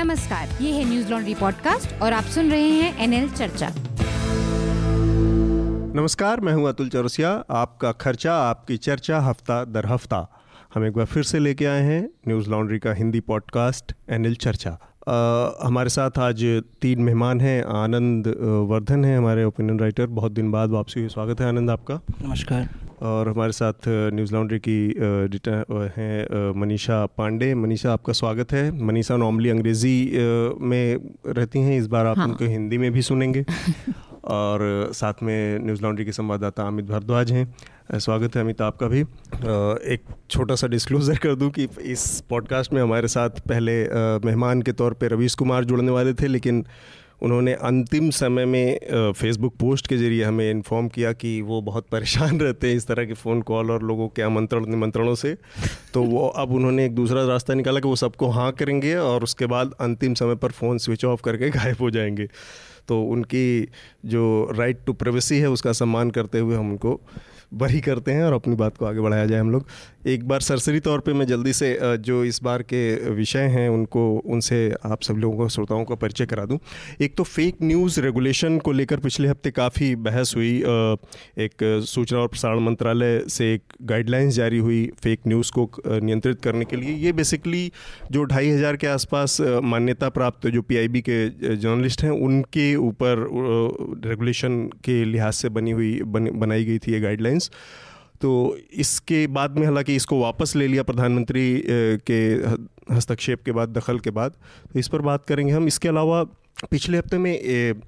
नमस्कार ये है न्यूज़ लॉन्ड्री पॉडकास्ट और आप सुन रहे हैं एनएल चर्चा। नमस्कार मैं हूँ अतुल चौरसिया। आपका खर्चा आपकी चर्चा हफ़्ता दर हफ़्ता। हम एक बार फिर से लेके आए हैं न्यूज़ लॉन्ड्री का हिंदी पॉडकास्ट एनएल चर्चा। आ, हमारे साथ आज तीन मेहमान हैं आनंद वर्धन है हमारे ओपिनियन राइटर। बहुत दिन बाद वापसी हुई स्वागत है आनंद आपका। नमस्कार। और हमारे साथ न्यूज़ लॉन्ड्री की हैं मनीषा पांडे। मनीषा आपका स्वागत है। मनीषा नॉर्मली अंग्रेज़ी में रहती हैं इस बार आप हाँ। उनको हिंदी में भी सुनेंगे। और साथ में न्यूज़ लॉन्ड्री के संवाददाता अमित भारद्वाज हैं। स्वागत है अमित आपका भी। एक छोटा सा डिस्क्लोज़र कर दूँ कि इस पॉडकास्ट में हमारे साथ पहले मेहमान के तौर पे रवीश कुमार जुड़ने वाले थे लेकिन उन्होंने अंतिम समय में फेसबुक पोस्ट के ज़रिए हमें इन्फॉर्म किया कि वो बहुत परेशान रहते हैं इस तरह के फ़ोन कॉल और लोगों के आमंत्रण निमंत्रणों से। तो वो अब उन्होंने एक दूसरा रास्ता निकाला कि वो सबको हाँ करेंगे और उसके बाद अंतिम समय पर फ़ोन स्विच ऑफ़ करके गायब हो जाएँगे। तो उनकी जो राइट टू प्राइवेसी है, उसका सम्मान करते हुए हम उनको बरी करते हैं और अपनी बात को आगे बढ़ाया जाए हम लोग। एक बार सरसरी तौर पे मैं जल्दी से जो इस बार के विषय हैं उनको उनसे आप सब लोगों को श्रोताओं का परिचय करा दूँ। एक तो फेक न्यूज़ रेगुलेशन को लेकर पिछले हफ़्ते काफ़ी बहस हुई। एक सूचना और प्रसारण मंत्रालय से एक गाइडलाइंस जारी हुई फेक न्यूज़ को नियंत्रित करने के लिए। ये बेसिकली जो ढाई हज़ार के आसपास मान्यता प्राप्त जो पीआईबी के जर्नलिस्ट हैं उनके ऊपर रेगुलेशन के लिहाज से बनी हुई बन, बनाई गई थी ये गाइडलाइंस तो इसके बाद में हालाँकि इसको वापस ले लिया प्रधानमंत्री के हस्तक्षेप के बाद, दखल के बाद। तो इस पर बात करेंगे हम। इसके अलावा पिछले हफ़्ते में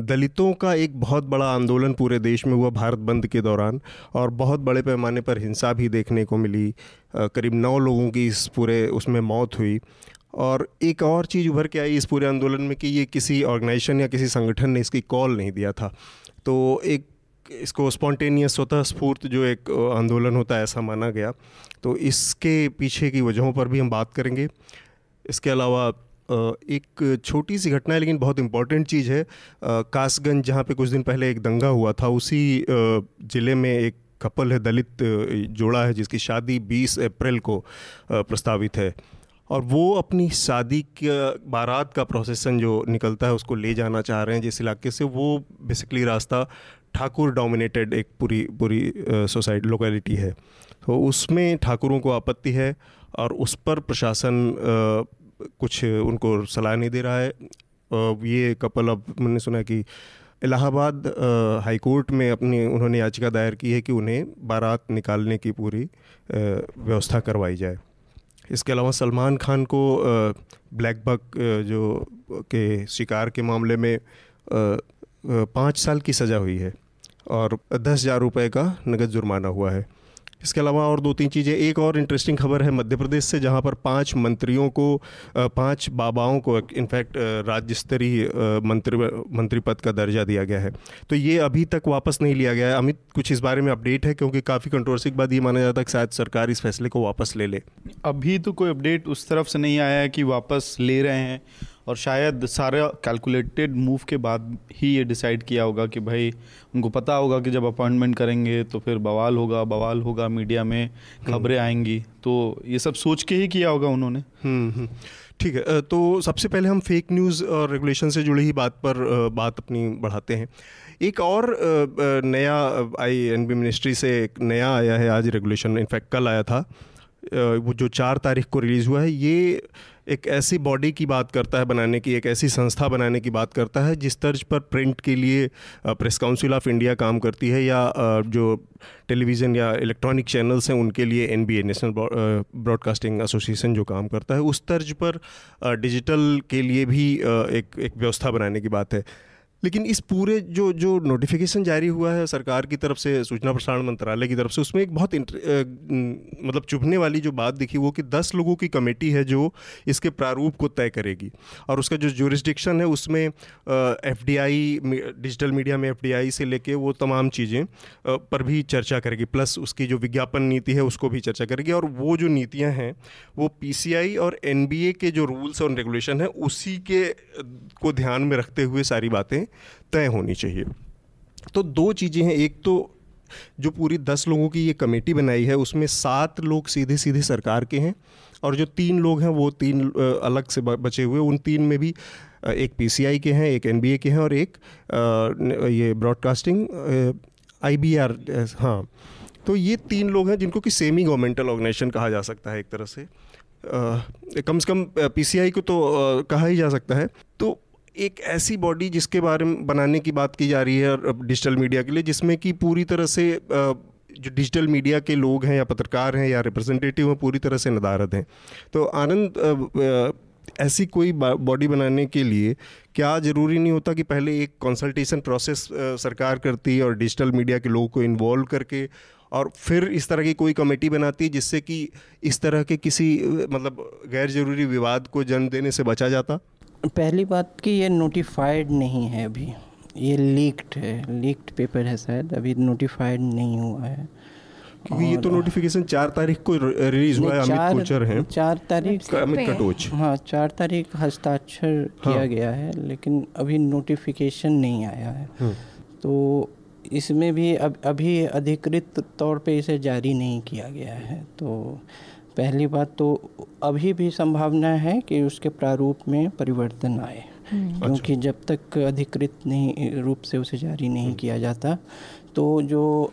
दलितों का एक बहुत बड़ा आंदोलन पूरे देश में हुआ भारत बंद के दौरान और बहुत बड़े पैमाने पर हिंसा भी देखने को मिली। करीब नौ लोगों की इस पूरे, उसमें मौत हुई। और एक और चीज़ उभर के आई इस पूरे आंदोलन में कि ये किसी ऑर्गेनाइजेशन या किसी संगठन ने इसकी कॉल नहीं दिया था। तो एक इसको स्पॉन्टेनियस स्वतः स्फूर्त जो एक आंदोलन होता है, ऐसा माना गया। तो इसके पीछे की वजहों पर भी हम बात करेंगे। इसके अलावा एक छोटी सी घटना है, लेकिन बहुत इंपॉर्टेंट चीज़ है। कासगंज जहाँ पे कुछ दिन पहले एक दंगा हुआ था, उसी ज़िले में एक कपल है, दलित जोड़ा है, जिसकी शादी 20 अप्रैल को प्रस्तावित है। और वो अपनी शादी के बारात का प्रोसेसन जो निकलता है, उसको ले जाना चाह रहे हैं, जिस इलाके से, वो बेसिकली रास्ता ठाकुर डोमिनेटेड एक पूरी पूरी सोसाइटी लोकेलिटी है। तो उसमें ठाकुरों को आपत्ति है और उस पर प्रशासन कुछ उनको सलाह नहीं दे रहा है। ये कपल अब मैंने सुना कि इलाहाबाद हाई कोर्ट में अपनी, उन्होंने याचिका दायर की है कि उन्हें बारात निकालने की पूरी व्यवस्था करवाई जाए। इसके अलावा सलमान खान को ब्लैक बक जो के शिकार के मामले में पाँच साल की सज़ा हुई है और दस हज़ार रुपये का नगद जुर्माना हुआ है। इसके अलावा और दो तीन चीज़ें। एक और इंटरेस्टिंग खबर है मध्य प्रदेश से, जहाँ पर पाँच मंत्रियों को पाँच बाबाओं को, इनफैक्ट राज्य स्तरीय मंत्री मंत्री पद का दर्जा दिया गया है। तो ये अभी तक वापस नहीं लिया गया है। अमित, कुछ इस बारे में अपडेट है? क्योंकि काफ़ी कंट्रोवर्सी के बाद ये माना जाता है कि शायद सरकार इस फैसले को वापस ले ले। अभी तो कोई अपडेट उस तरफ़ से नहीं आया है कि वापस ले रहे हैं। और शायद सारा कैलकुलेटेड मूव के बाद ही ये डिसाइड किया होगा कि भाई उनको पता होगा कि जब अपॉइंटमेंट करेंगे तो फिर बवाल होगा बवाल होगा मीडिया में खबरें हम्म। आएँगी तो ये सब सोच के ही किया होगा उन्होंने हम्म, हम्म। ठीक है तो सबसे पहले हम फेक न्यूज़ और रेगुलेशन से जुड़ी ही बात पर बात अपनी बढ़ाते हैं एक और नया आई एन बी मिनिस्ट्री से एक नया आया है आज रेगुलेशन इनफैक्ट कल आया था वो जो चार तारीख को रिलीज़ हुआ है ये एक ऐसी बॉडी की बात करता है बनाने की, एक ऐसी संस्था बनाने की बात करता है जिस तर्ज पर प्रिंट के लिए प्रेस काउंसिल ऑफ़ इंडिया काम करती है या जो टेलीविज़न या इलेक्ट्रॉनिक चैनल्स हैं उनके लिए एनबीए नेशनल ब्रॉडकास्टिंग एसोसिएशन जो काम करता है, उस तर्ज पर डिजिटल के लिए भी एक एक व्यवस्था बनाने की बात है। लेकिन इस पूरे जो जो नोटिफिकेशन जारी हुआ है सरकार की तरफ़ से सूचना प्रसारण मंत्रालय की तरफ़ से उसमें एक बहुत आ, मतलब चुभने वाली जो बात दिखी वो कि दस लोगों की कमेटी है जो इसके प्रारूप को तय करेगी। और उसका जो जुरिस्डिक्शन है उसमें एफडीआई डिजिटल मीडिया में एफडीआई से लेके वो तमाम चीज़ें पर भी चर्चा करेगी। प्लस उसकी जो विज्ञापन नीति है उसको भी चर्चा करेगी। और वो जो नीतियाँ हैं वो पीसीआई और एनबीए के जो रूल्स और रेगुलेशन है उसी के को ध्यान में रखते हुए सारी बातें तय होनी चाहिए। तो दो चीज़ें हैं। एक तो जो पूरी दस लोगों की ये कमेटी बनाई है उसमें सात लोग सीधे सीधे सरकार के हैं और जो तीन लोग हैं वो तीन अलग से बचे हुए उन तीन में भी एक पीसीआई के हैं एक एनबीए के हैं और एक ये ब्रॉडकास्टिंग आईबीआर हाँ। तो ये तीन लोग हैं जिनको कि सेमी गवर्नमेंटल ऑर्गेनाइजेशन कहा जा सकता है एक तरह से। आ, कम से कम पीसीआई को तो आ, कहा ही जा सकता है। तो एक ऐसी बॉडी जिसके बारे में, बनाने की बात की जा रही है डिजिटल मीडिया के लिए, जिसमें कि पूरी तरह से जो डिजिटल मीडिया के लोग हैं, या पत्रकार हैं, या रिप्रेजेंटेटिव हैं, पूरी तरह से नदारद हैं। तो आनंद ऐसी कोई बॉडी बनाने के लिए क्या ज़रूरी नहीं होता कि पहले एक कंसल्टेशन प्रोसेस सरकार करती है, और डिजिटल मीडिया के लोगों को इन्वॉल्व करके, और फिर इस तरह की कोई कमेटी बनाती है, जिससे कि इस तरह के किसी मतलब गैर ज़रूरी विवाद को जन्म देने से बचा जाता? पहली बात कि ये नोटिफाइड नहीं है अभी। ये लीक्ड है। लीक्ड पेपर है शायद। अभी नोटिफाइड नहीं हुआ है। क्योंकि ये तो नोटिफिकेशन चार तारीख को रिलीज़ हुआ है अमित कोचर हैं। चार तारीख अमित कटोच। हाँ चार तारीख हस्ताक्षर हाँ। किया गया है लेकिन अभी नोटिफिकेशन नहीं आया है। हम्म। तो इसमें भी अब अभी अधिकृत तौर पे इसे जारी नहीं किया गया है। तो पहली बात तो अभी भी संभावना है कि उसके प्रारूप में परिवर्तन आए हम्म। क्योंकि अच्छा। जब तक अधिकृत नहीं रूप से उसे जारी नहीं। किया जाता तो जो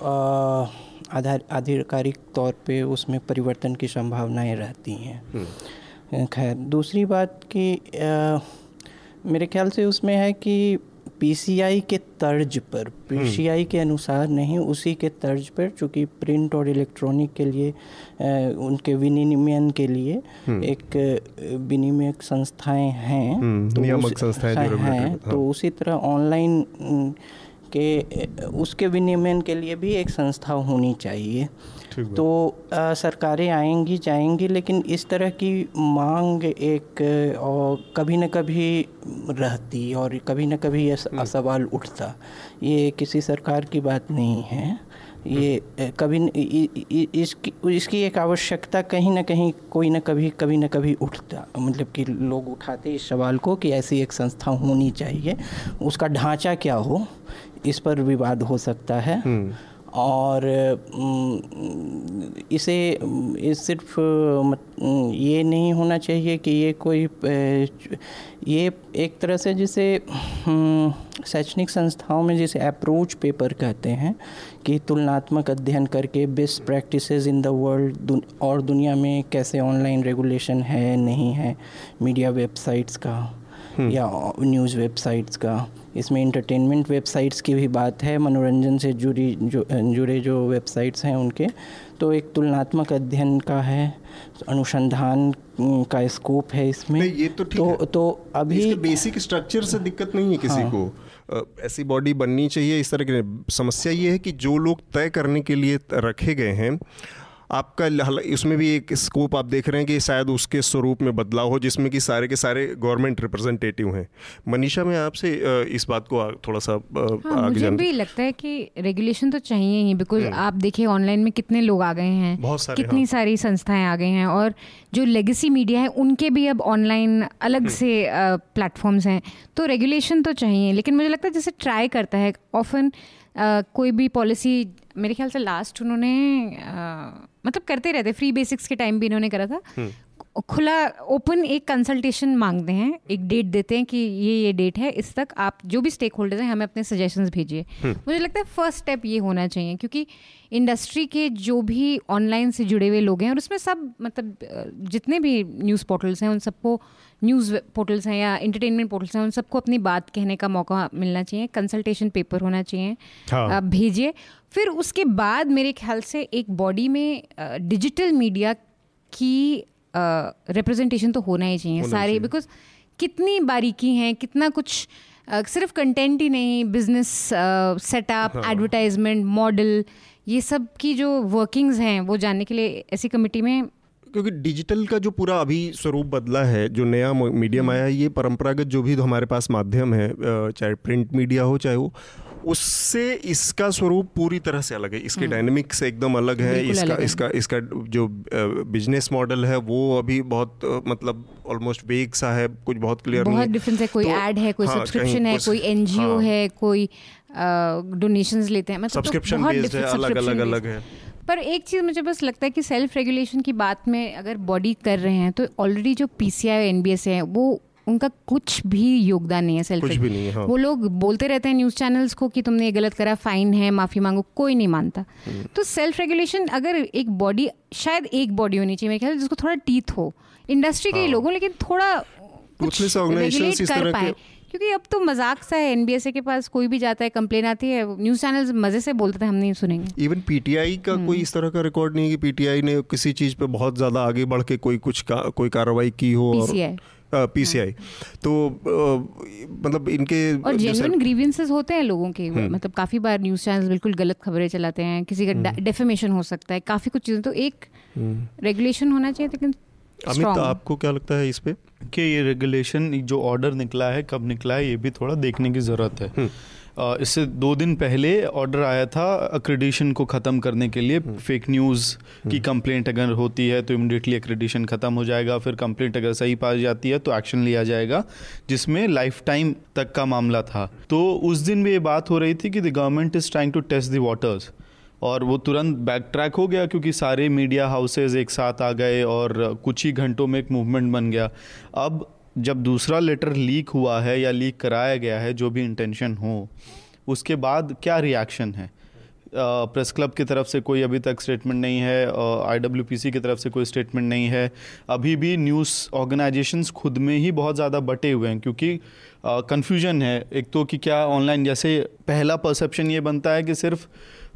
आधार आधिकारिक तौर पे उसमें परिवर्तन की संभावनाएँ रहती हैं हम्म। खैर दूसरी बात कि मेरे ख्याल से उसमें है कि पीसीआई के तर्ज पर पीसीआई के अनुसार नहीं उसी के तर्ज पर चूँकि प्रिंट और इलेक्ट्रॉनिक के लिए उनके विनिमयन के लिए हम्म। एक विनिमयक संस्थाएँ हैं हम्म, तो नियामक संस्थाएँ हैं हाँ। तो उसी तरह ऑनलाइन के उसके विनिमयन के लिए भी एक संस्था होनी चाहिए तो आ, सरकारें आएँगी जाएँगी लेकिन इस तरह की मांग एक और कभी न कभी रहती और कभी न कभी ये हम्म। सवाल उठता। ये किसी सरकार की बात नहीं है। ये कभी इसकी इसकी एक आवश्यकता कहीं ना कहीं कोई ना कभी कभी ना कभी उठता। मतलब कि लोग उठाते इस सवाल को कि ऐसी एक संस्था होनी चाहिए। उसका ढांचा क्या हो इस पर विवाद हो सकता है। हम्म। और इसे सिर्फ़ ये नहीं होना चाहिए कि ये कोई ये एक तरह से जिसे शैक्षणिक संस्थाओं में जिसे अप्रोच पेपर कहते हैं कि तुलनात्मक अध्ययन करके best practices in the world और दुनिया में कैसे ऑनलाइन रेगुलेशन है, नहीं है मीडिया वेबसाइट्स का। या न्यूज़ वेबसाइट्स का इसमें इंटरटेनमेंट वेबसाइट्स की भी बात है मनोरंजन से जुड़ी जो जुड़े जो वेबसाइट्स हैं उनके तो एक तुलनात्मक अध्ययन का है अनुसंधान का स्कोप है इसमें ये तो ठीक तो, है। तो अभी बेसिक स्ट्रक्चर से दिक्कत नहीं है किसी हाँ। को ऐसी बॉडी बननी चाहिए इस तरह की समस्या ये है कि जो लोग तय करने के लिए रखे गए हैं आपका इसमें भी एक स्कोप आप देख रहे हैं कि शायद उसके स्वरूप में बदलाव हो जिसमें कि सारे के सारे गवर्नमेंट रिप्रेजेंटेटिव हैं मनीषा मैं आपसे इस बात को थोड़ा सा हाँ, मुझे भी लगता है कि रेगुलेशन तो चाहिए ही बिकॉज़ हम्म। आप देखिए ऑनलाइन में कितने लोग आ गए हैं बहुत सारे कितनी हाँ। सारी संस्थाएँ आ गई हैं और जो लेगेसी मीडिया है उनके भी अब ऑनलाइन अलग हम्म। से प्लेटफॉर्म्स हैं तो रेगुलेशन तो चाहिए लेकिन मुझे लगता है जैसे ट्राई करता है ऑफन कोई भी पॉलिसी मेरे ख्याल से लास्ट उन्होंने मतलब करते रहते फ्री बेसिक्स के टाइम भी इन्होंने करा था हम्म। खुला ओपन एक कंसल्टेशन मांगते हैं एक डेट देते हैं कि ये ये डेट है इस तक आप जो भी स्टेक होल्डर्स हैं हमें अपने सजेशंस भेजिए हम्म। मुझे लगता है फ़र्स्ट स्टेप ये होना चाहिए क्योंकि इंडस्ट्री के जो भी ऑनलाइन से जुड़े हुए लोग हैं और उसमें सब मतलब जितने भी न्यूज़ पोर्टल्स हैं उन सबको न्यूज़ पोर्टल्स हैं या इंटरटेनमेंट पोर्टल्स हैं उन सबको अपनी बात कहने का मौका मिलना चाहिए कंसल्टेशन पेपर होना चाहिए हाँ। भेजिए फिर उसके बाद मेरे ख्याल से एक बॉडी में डिजिटल मीडिया की रिप्रेजेंटेशन तो होना ही चाहिए सारे बिकॉज़ कितनी बारीकी हैं कितना कुछ uh, सिर्फ़ कंटेंट ही नहीं बिज़नेस सेटअप एडवर्टाइजमेंट मॉडल ये सब की जो वर्किंग्स हैं वो जानने के लिए ऐसी कमेटी में क्योंकि डिजिटल का जो पूरा अभी स्वरूप बदला है जो नया मीडियम हम्म। आया है ये परंपरागत जो भी हमारे पास माध्यम है चाहे प्रिंट मीडिया हो चाहे वो उससे इसका स्वरूप पूरी तरह से अलग है। इसके डायनेमिक्स हम्म। एकदम अलग है। इसका अलग इसका है। इसका जो बिज़नेस मॉडल है वो अभी बहुत मतलब ऑलमोस्ट वेग सा है कुछ बहुत क्लियर बहुत डिफरेंस है कोई ऐड तो, है कोई सब्सक्रिप्शन हाँ, है कोई एनजीओ हाँ, है कोई डोनेशंस लेते हैं। मतलब सब्सक्रिप्शन तो बेस्ड है अलग अलग अलग है। पर एक चीज़ मुझे बस लगता है कि सेल्फ रेगुलेशन की बात में अगर बॉडी कर रहे हैं तो ऑलरेडी जो P C I N B S है वो उनका कुछ भी योगदान नहीं है सेल्फ कुछ भी नहीं है हाँ। वो लोग बोलते रहते हैं न्यूज़ चैनल्स को कि तुमने ये गलत करा फाइन है माफ़ी मांगो कोई नहीं मानता हम्म। तो सेल्फ रेगुलेशन अगर एक बॉडी शायद एक बॉडी होनी चाहिए मेरे ख्याल जिसको थोड़ा टीथ हो इंडस्ट्री के हाँ। लोगों लेकिन थोड़ा कुछ रेगुलेट कर पाए क्योंकि अब तो मज़ाक सा है एनबीएसए के पास कोई भी जाता है कंप्लेन आती है न्यूज़ चैनल्स मज़े से बोलते थे हम नहीं सुनेंगे इवन पीटीआई का हम्म। कोई इस तरह का रिकॉर्ड नहीं है कि पीटीआई ने किसी चीज़ पे बहुत ज़्यादा आगे बढ़ के कोई कुछ का, कोई कार्रवाई की हो पीसीआई तो मतलब इनके और जेन्युइन ग्रीवेंसेस होते हैं लोगों के हम्म। मतलब काफ़ी बार न्यूज़ चैनल बिल्कुल गलत खबरें चलाते हैं किसी का डेफेमेशन हम्म। हो सकता है काफ़ी कुछ चीज़ें तो एक रेगुलेशन होना चाहिए लेकिन अमित आपको क्या लगता है इस पे कि ये रेगुलेशन जो ऑर्डर निकला है कब निकला है ये भी थोड़ा देखने की ज़रूरत है हम्म। इससे दो दिन पहले ऑर्डर आया था अक्रेडिशन को ख़त्म करने के लिए फेक हम्म। न्यूज़ की कंप्लेंट हम्म। अगर होती है तो इमिडिएटली अक्रेडिशन ख़त्म हो जाएगा फिर कंप्लेंट अगर सही पाई जाती है तो एक्शन लिया जाएगा जिसमें लाइफ टाइम तक का मामला था तो उस दिन भी ये बात हो रही थी कि the government is trying to test the waters और वो तुरंत बैक ट्रैक हो गया क्योंकि सारे मीडिया हाउसेज एक साथ आ गए और कुछ ही घंटों में एक मूवमेंट बन गया अब जब दूसरा लेटर लीक हुआ है या लीक कराया गया है, जो भी इंटेंशन हो, उसके बाद क्या रिएक्शन है? प्रेस क्लब की तरफ़ से कोई अभी तक स्टेटमेंट नहीं है आई डब्ल्यू पी सी की तरफ़ से कोई स्टेटमेंट नहीं है। अभी भी न्यूज़ ऑर्गेनाइजेशंस खुद में ही बहुत ज़्यादा बटे हुए हैं, क्योंकि कन्फ्यूज़न है। एक तो कि क्या ऑनलाइन जैसे पहला परसेप्शन ये बनता है कि सिर्फ़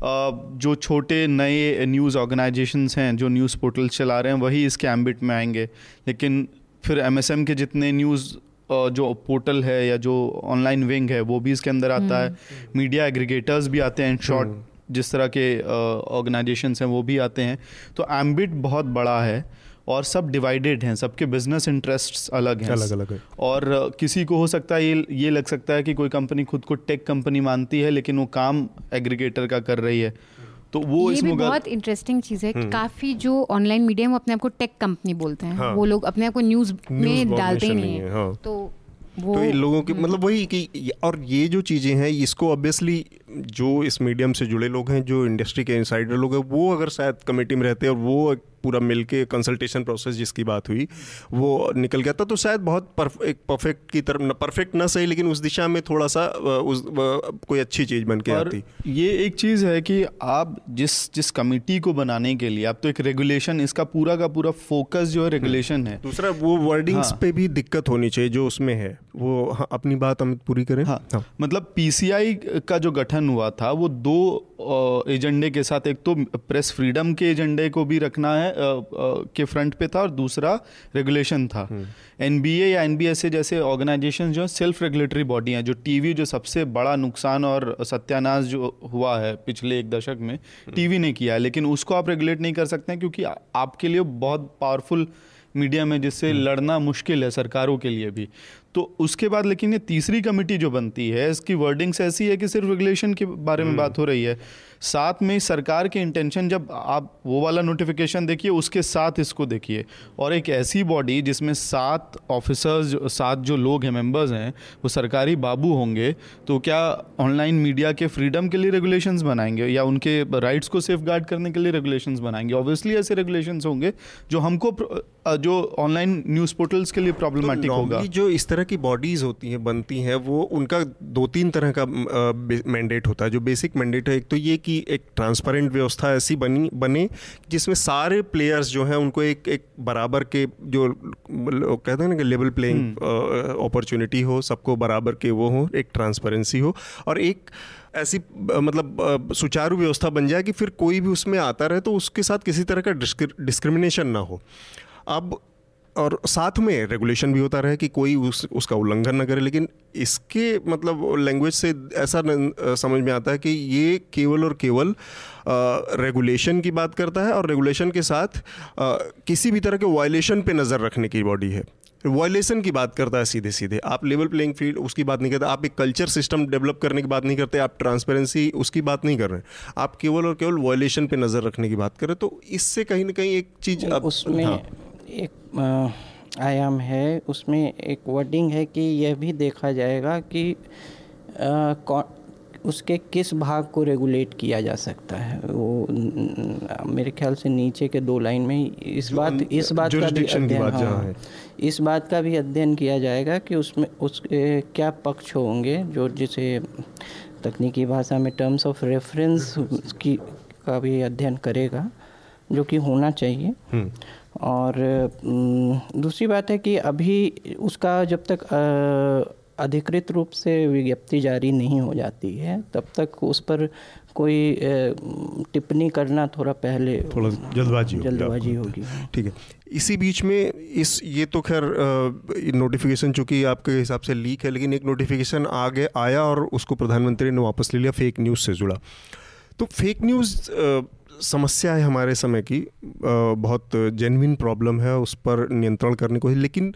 जो छोटे नए न्यूज़ ऑर्गेनाइजेशंस हैं, जो न्यूज़ पोर्टल चला रहे हैं, वही इसके एम्बिट में आएँगे। लेकिन फिर एमएसएम के जितने न्यूज़ जो पोर्टल है या जो ऑनलाइन विंग है वो भी इसके अंदर आता है। मीडिया हम्म। एग्रीगेटर्स भी आते हैं इन शॉर्ट हम्म। जिस तरह के ऑर्गेनाइजेशंस हैं वो भी आते हैं। तो एम्बिट बहुत बड़ा है और सब डिवाइडेड हैं सबके बिज़नेस इंटरेस्ट अलग हैं। अलग अलग है। और किसी को हो सकता है ये ये लग सकता है कि कोई कंपनी खुद को टेक कंपनी मानती है लेकिन वो काम एग्रीगेटर का कर रही है। तो वो ये भी बहुत इंटरेस्टिंग चीज़ है हम्म। काफ़ी जो ऑनलाइन मीडिया है वो अपने आप को टेक कंपनी बोलते हैं हाँ। वो लोग अपने आप को न्यूज़ में डालते ही नहीं है हाँ। तो वो तो इन लोगों की हम्म। मतलब वही कि और ये जो चीज़ें हैं इसको ऑब्वियसली जो इस मीडियम से जुड़े लोग हैं जो इंडस्ट्री के इनसाइडर लोग हैं वो अगर शायद कमेटी में रहते और वो पूरा मिल के कंसल्टेशन प्रोसेस जिसकी बात हुई वो निकल गया था तो शायद बहुत परफ, एक परफेक्ट की तरफ़ परफेक्ट ना सही लेकिन उस दिशा में थोड़ा सा उस कोई अच्छी चीज़ बन के आती ये एक चीज़ है कि आप जिस जिस कमेटी को बनाने के लिए आप तो एक रेगुलेशन इसका पूरा का पूरा फोकस जो है रेगुलेशन हम्म। है दूसरा वो वर्डिंग्स हाँ। पे भी दिक्कत होनी चाहिए जो उसमें है वो हाँ, अपनी बात अमित पूरी करें हाँ, हाँ. मतलब पीसीआई का जो गठन हुआ था वो दो एजेंडे के साथ एक तो प्रेस फ्रीडम के एजेंडे को भी रखना है के फ्रंट पे था और दूसरा रेगुलेशन था एन हम्म। या एनबीएस जैसे ऑर्गेनाइजेशन जो सेल्फ रेगुलेटरी बॉडी हैं जो टीवी जो सबसे बड़ा नुकसान और सत्यानाश जो हुआ है पिछले एक दशक में टीवी हम्म। ने किया है लेकिन उसको आप रेगुलेट नहीं कर सकते हैं क्योंकि आपके लिए बहुत पावरफुल मीडिया में जिससे हम्म। लड़ना मुश्किल है सरकारों के लिए भी तो उसके बाद लेकिन ये तीसरी कमेटी जो बनती है इसकी वर्डिंग्स ऐसी है कि सिर्फ़ रेगुलेशन के बारे में बात हो रही है। साथ में सरकार के इंटेंशन जब आप वो वाला नोटिफिकेशन देखिए उसके साथ इसको देखिए। और एक ऐसी बॉडी जिसमें सात ऑफिसर्स सात जो लोग हैं मेंबर्स हैं वो सरकारी बाबू होंगे तो क्या ऑनलाइन मीडिया के फ्रीडम के लिए रेगुलेशंस बनाएँगे या उनके राइट्स को सेफ़ गार्ड करने के लिए रेगुलेशंस बनाएँगे? ऑब्वियसली ऐसे रेगुलेशंस होंगे जो हमको जो ऑनलाइन न्यूज़ पोर्टल्स के लिए प्रॉब्लमेटिक तो होगा। जो इस तरह की बॉडीज़ होती हैं बनती हैं वो उनका दो तीन तरह का मैंडेट होता है जो बेसिक मैंडेट है। एक तो ये कि कि एक ट्रांसपेरेंट व्यवस्था ऐसी बनी बने जिसमें सारे प्लेयर्स जो हैं उनको एक एक बराबर के जो कहते हैं ना कि लेवल प्लेइंग अपॉर्चुनिटी हो सबको बराबर के वो हो एक ट्रांसपेरेंसी हो और एक ऐसी मतलब सुचारू व्यवस्था बन जाए कि फिर कोई भी उसमें आता रहे तो उसके साथ किसी तरह का डिस्क्रिमिनेशन ना हो। अब और साथ में रेगुलेशन भी होता रहे कि कोई उस उसका उल्लंघन न करे लेकिन इसके मतलब लैंग्वेज से ऐसा समझ में आता है कि ये केवल और केवल रेगुलेशन की बात करता है और रेगुलेशन के साथ आ, किसी भी तरह के वायलेशन पे नज़र रखने की बॉडी है। वायलेशन की बात करता है सीधे सीधे आप लेवल प्लेइंग फ़ील्ड उसकी बात नहीं करते आप एक कल्चर सिस्टम डेवलप करने की बात नहीं करते आप ट्रांसपेरेंसी उसकी बात नहीं कर रहे आप केवल और केवल वायलेशन पे नज़र रखने की बात करें तो इससे कहीं ना कहीं एक चीज़ उसमें हाँ। एक आयाम है उसमें एक वर्डिंग है कि यह भी देखा जाएगा कि आ, उसके किस भाग को रेगुलेट किया जा सकता है। वो मेरे ख्याल से नीचे के दो लाइन में इस बात इस बात का भी अध्ययन हाँ, इस बात का भी अध्ययन किया जाएगा कि उसमें उसके क्या पक्ष होंगे जो जिसे तकनीकी भाषा में टर्म्स ऑफ़ रेफरेंस की का भी अध्ययन करेगा जो कि होना चाहिए। हम्म। और दूसरी बात है कि अभी उसका जब तक अधिकृत रूप से विज्ञप्ति जारी नहीं हो जाती है तब तक उस पर कोई टिप्पणी करना थोड़ा पहले थोड़ा जल्दबाजी जल्दबाजी होगी। ठीक है। इसी बीच में इस ये तो खैर नोटिफिकेशन चूँकि आपके हिसाब से लीक है लेकिन एक नोटिफिकेशन आगे आया और उसको प्रधानमंत्री ने वापस ले लिया फेक न्यूज़ से जुड़ा। तो फेक न्यूज़ समस्या है हमारे समय की बहुत जेनविन प्रॉब्लम है, उस पर नियंत्रण करने को लेकिन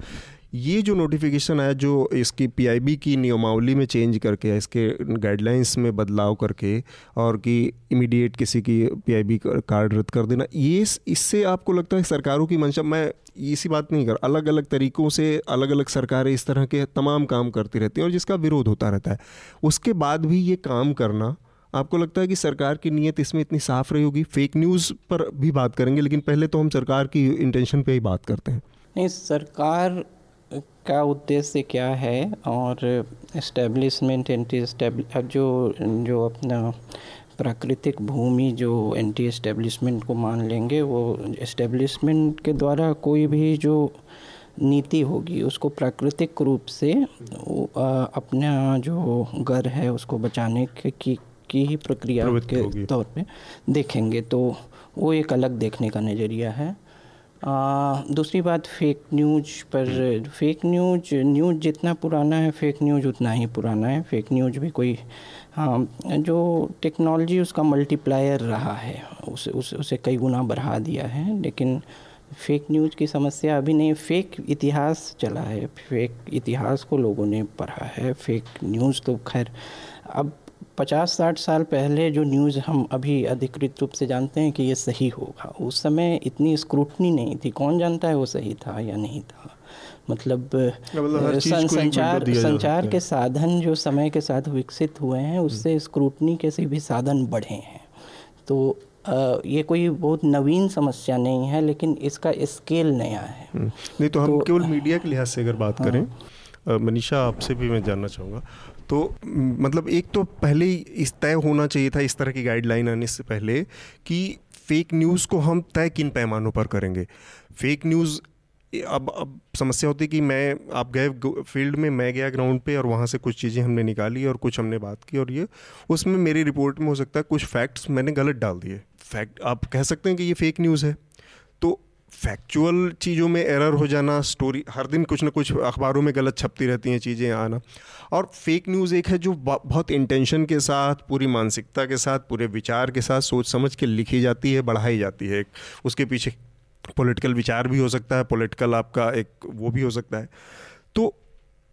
ये जो नोटिफिकेशन आया, जो इसकी पीआईबी की नियमावली में चेंज करके, इसके गाइडलाइंस में बदलाव करके, और कि इमीडिएट किसी की पीआईबी कार्ड रद्द कर देना, ये इससे आपको लगता है सरकारों की मंशा, मैं इसी बात नहीं कर अलग अलग तरीक़ों से अलग अलग सरकारें इस तरह के तमाम काम करती रहती हैं और जिसका विरोध होता रहता है। उसके बाद भी ये काम करना आपको लगता है कि सरकार की नीयत इसमें इतनी साफ़ रही होगी? फेक न्यूज़ पर भी बात करेंगे, लेकिन पहले तो हम सरकार की इंटेंशन पे ही बात करते हैं। नहीं, सरकार का उद्देश्य क्या है? और इस्टेब्लिशमेंट एंटी जो जो अपना प्राकृतिक भूमि, जो एंटी इस्टेब्लिशमेंट को मान लेंगे, वो इस्टेब्लिशमेंट के द्वारा कोई भी जो नीति होगी, उसको प्राकृतिक रूप से अपना जो घर है, उसको बचाने की की ही प्रक्रिया के तौर पे देखेंगे। तो वो एक अलग देखने का नज़रिया है। आ, दूसरी बात फेक न्यूज़ पर फेक न्यूज़ न्यूज़ जितना पुराना है फेक न्यूज़ उतना ही पुराना है। फेक न्यूज़ भी कोई हाँ जो टेक्नोलॉजी उसका मल्टीप्लायर रहा है उसे उस, उसे कई गुना बढ़ा दिया है। लेकिन फेक न्यूज़ की समस्या अभी नहीं फेक इतिहास चला है। फेक इतिहास को लोगों ने पढ़ा है। फेक न्यूज़ तो खैर अब पचास साठ साल पहले जो न्यूज़ हम अभी अधिकृत रूप से जानते हैं कि ये सही होगा उस समय इतनी स्क्रूटनी नहीं थी। कौन जानता है वो सही था या नहीं था? मतलब, मतलब संचार संचार के साधन जो समय के साथ विकसित हुए हैं उससे स्क्रूटनी के से भी साधन बढ़े हैं। तो ये कोई बहुत नवीन समस्या नहीं है लेकिन इसका स्केल नया है। हम्म। नहीं तो हम तो, केवल मीडिया के लिहाज से अगर बात हाँ, करें मनीषा आपसे भी मैं जानना चाहूँगा तो मतलब एक तो पहले इस तय होना चाहिए था, इस तरह की गाइडलाइन आने से पहले कि फेक न्यूज़ को हम तय किन पैमानों पर करेंगे। फेक न्यूज़ अब अब समस्या होती कि मैं, आप गए फ़ील्ड में, मैं गया ग्राउंड पे और वहाँ से कुछ चीज़ें हमने निकाली और कुछ हमने बात की और ये, उसमें मेरी रिपोर्ट में हो सकता है कुछ फैक्ट्स मैंने गलत डाल दिए। फैक्ट आप कह सकते हैं कि ये फेक न्यूज़ है। फैक्चुअल चीज़ों में एरर हो जाना स्टोरी हर दिन कुछ ना कुछ अखबारों में गलत छपती रहती हैं चीज़ें आना। और फेक न्यूज़ एक है जो बहुत इंटेंशन के साथ पूरी मानसिकता के साथ पूरे विचार के साथ सोच समझ के लिखी जाती है बढ़ाई जाती है। उसके पीछे पॉलिटिकल विचार भी हो सकता है पॉलिटिकल आपका एक वो भी हो सकता है। तो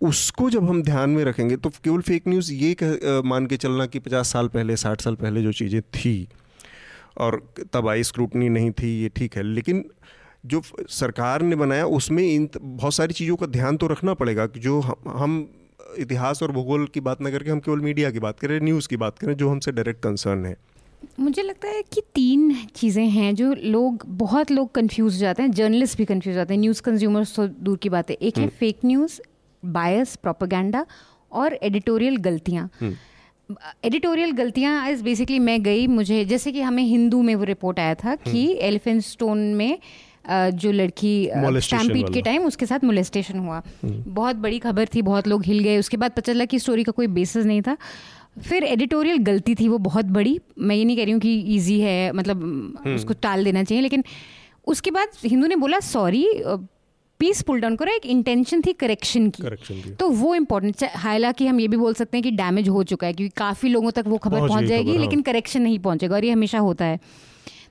उसको जब हम ध्यान में रखेंगे तो केवल फेक न्यूज़ ये कह, मान के चलना कि पचास साल पहले साठ साल पहले जो चीज़ें थी और तब आई स्क्रूटनी नहीं थी ये ठीक है। लेकिन जो सरकार ने बनाया उसमें इन बहुत सारी चीज़ों का ध्यान तो रखना पड़ेगा कि जो हम हम इतिहास और भूगोल की बात ना करके हम केवल मीडिया की बात करें न्यूज़ की बात करें जो हमसे डायरेक्ट कंसर्न है। मुझे लगता है कि तीन चीज़ें हैं जो लोग बहुत लोग कंफ्यूज हो जाते हैं जर्नलिस्ट भी कंफ्यूज जाते हैं न्यूज़ कंज्यूमर्स तो दूर की बात है। एक है फेक न्यूज़ बायस प्रोपागेंडा और एडिटोरियल गलतियाँ। Editorial hmm. गलतियाँ इज़ बेसिकली मैं गई मुझे जैसे कि हमें हिंदू में वो रिपोर्ट आया था कि एलिफेंट स्टोन में जो लड़की स्टैम्पीट के टाइम उसके साथ मोलेस्टेशन हुआ। हम्म। बहुत बड़ी खबर थी बहुत लोग हिल गए। उसके बाद पता चला कि स्टोरी का कोई बेसिस नहीं था। फिर एडिटोरियल गलती थी वो बहुत बड़ी। मैं ये नहीं कह रही हूँ कि ईजी है मतलब हम्म। उसको टाल देना चाहिए लेकिन उसके बाद हिंदू ने बोला सॉरी पीस पुल डाउन करो। एक इंटेंशन थी करेक्शन की। की। तो वो इम्पोर्टेंट हालाँकि हम ये भी बोल सकते हैं कि डैमेज हो चुका है क्योंकि काफ़ी लोगों तक वो खबर पहुँच जाएगी हाँ। लेकिन करेक्शन नहीं पहुंचेगा और ये हमेशा होता है।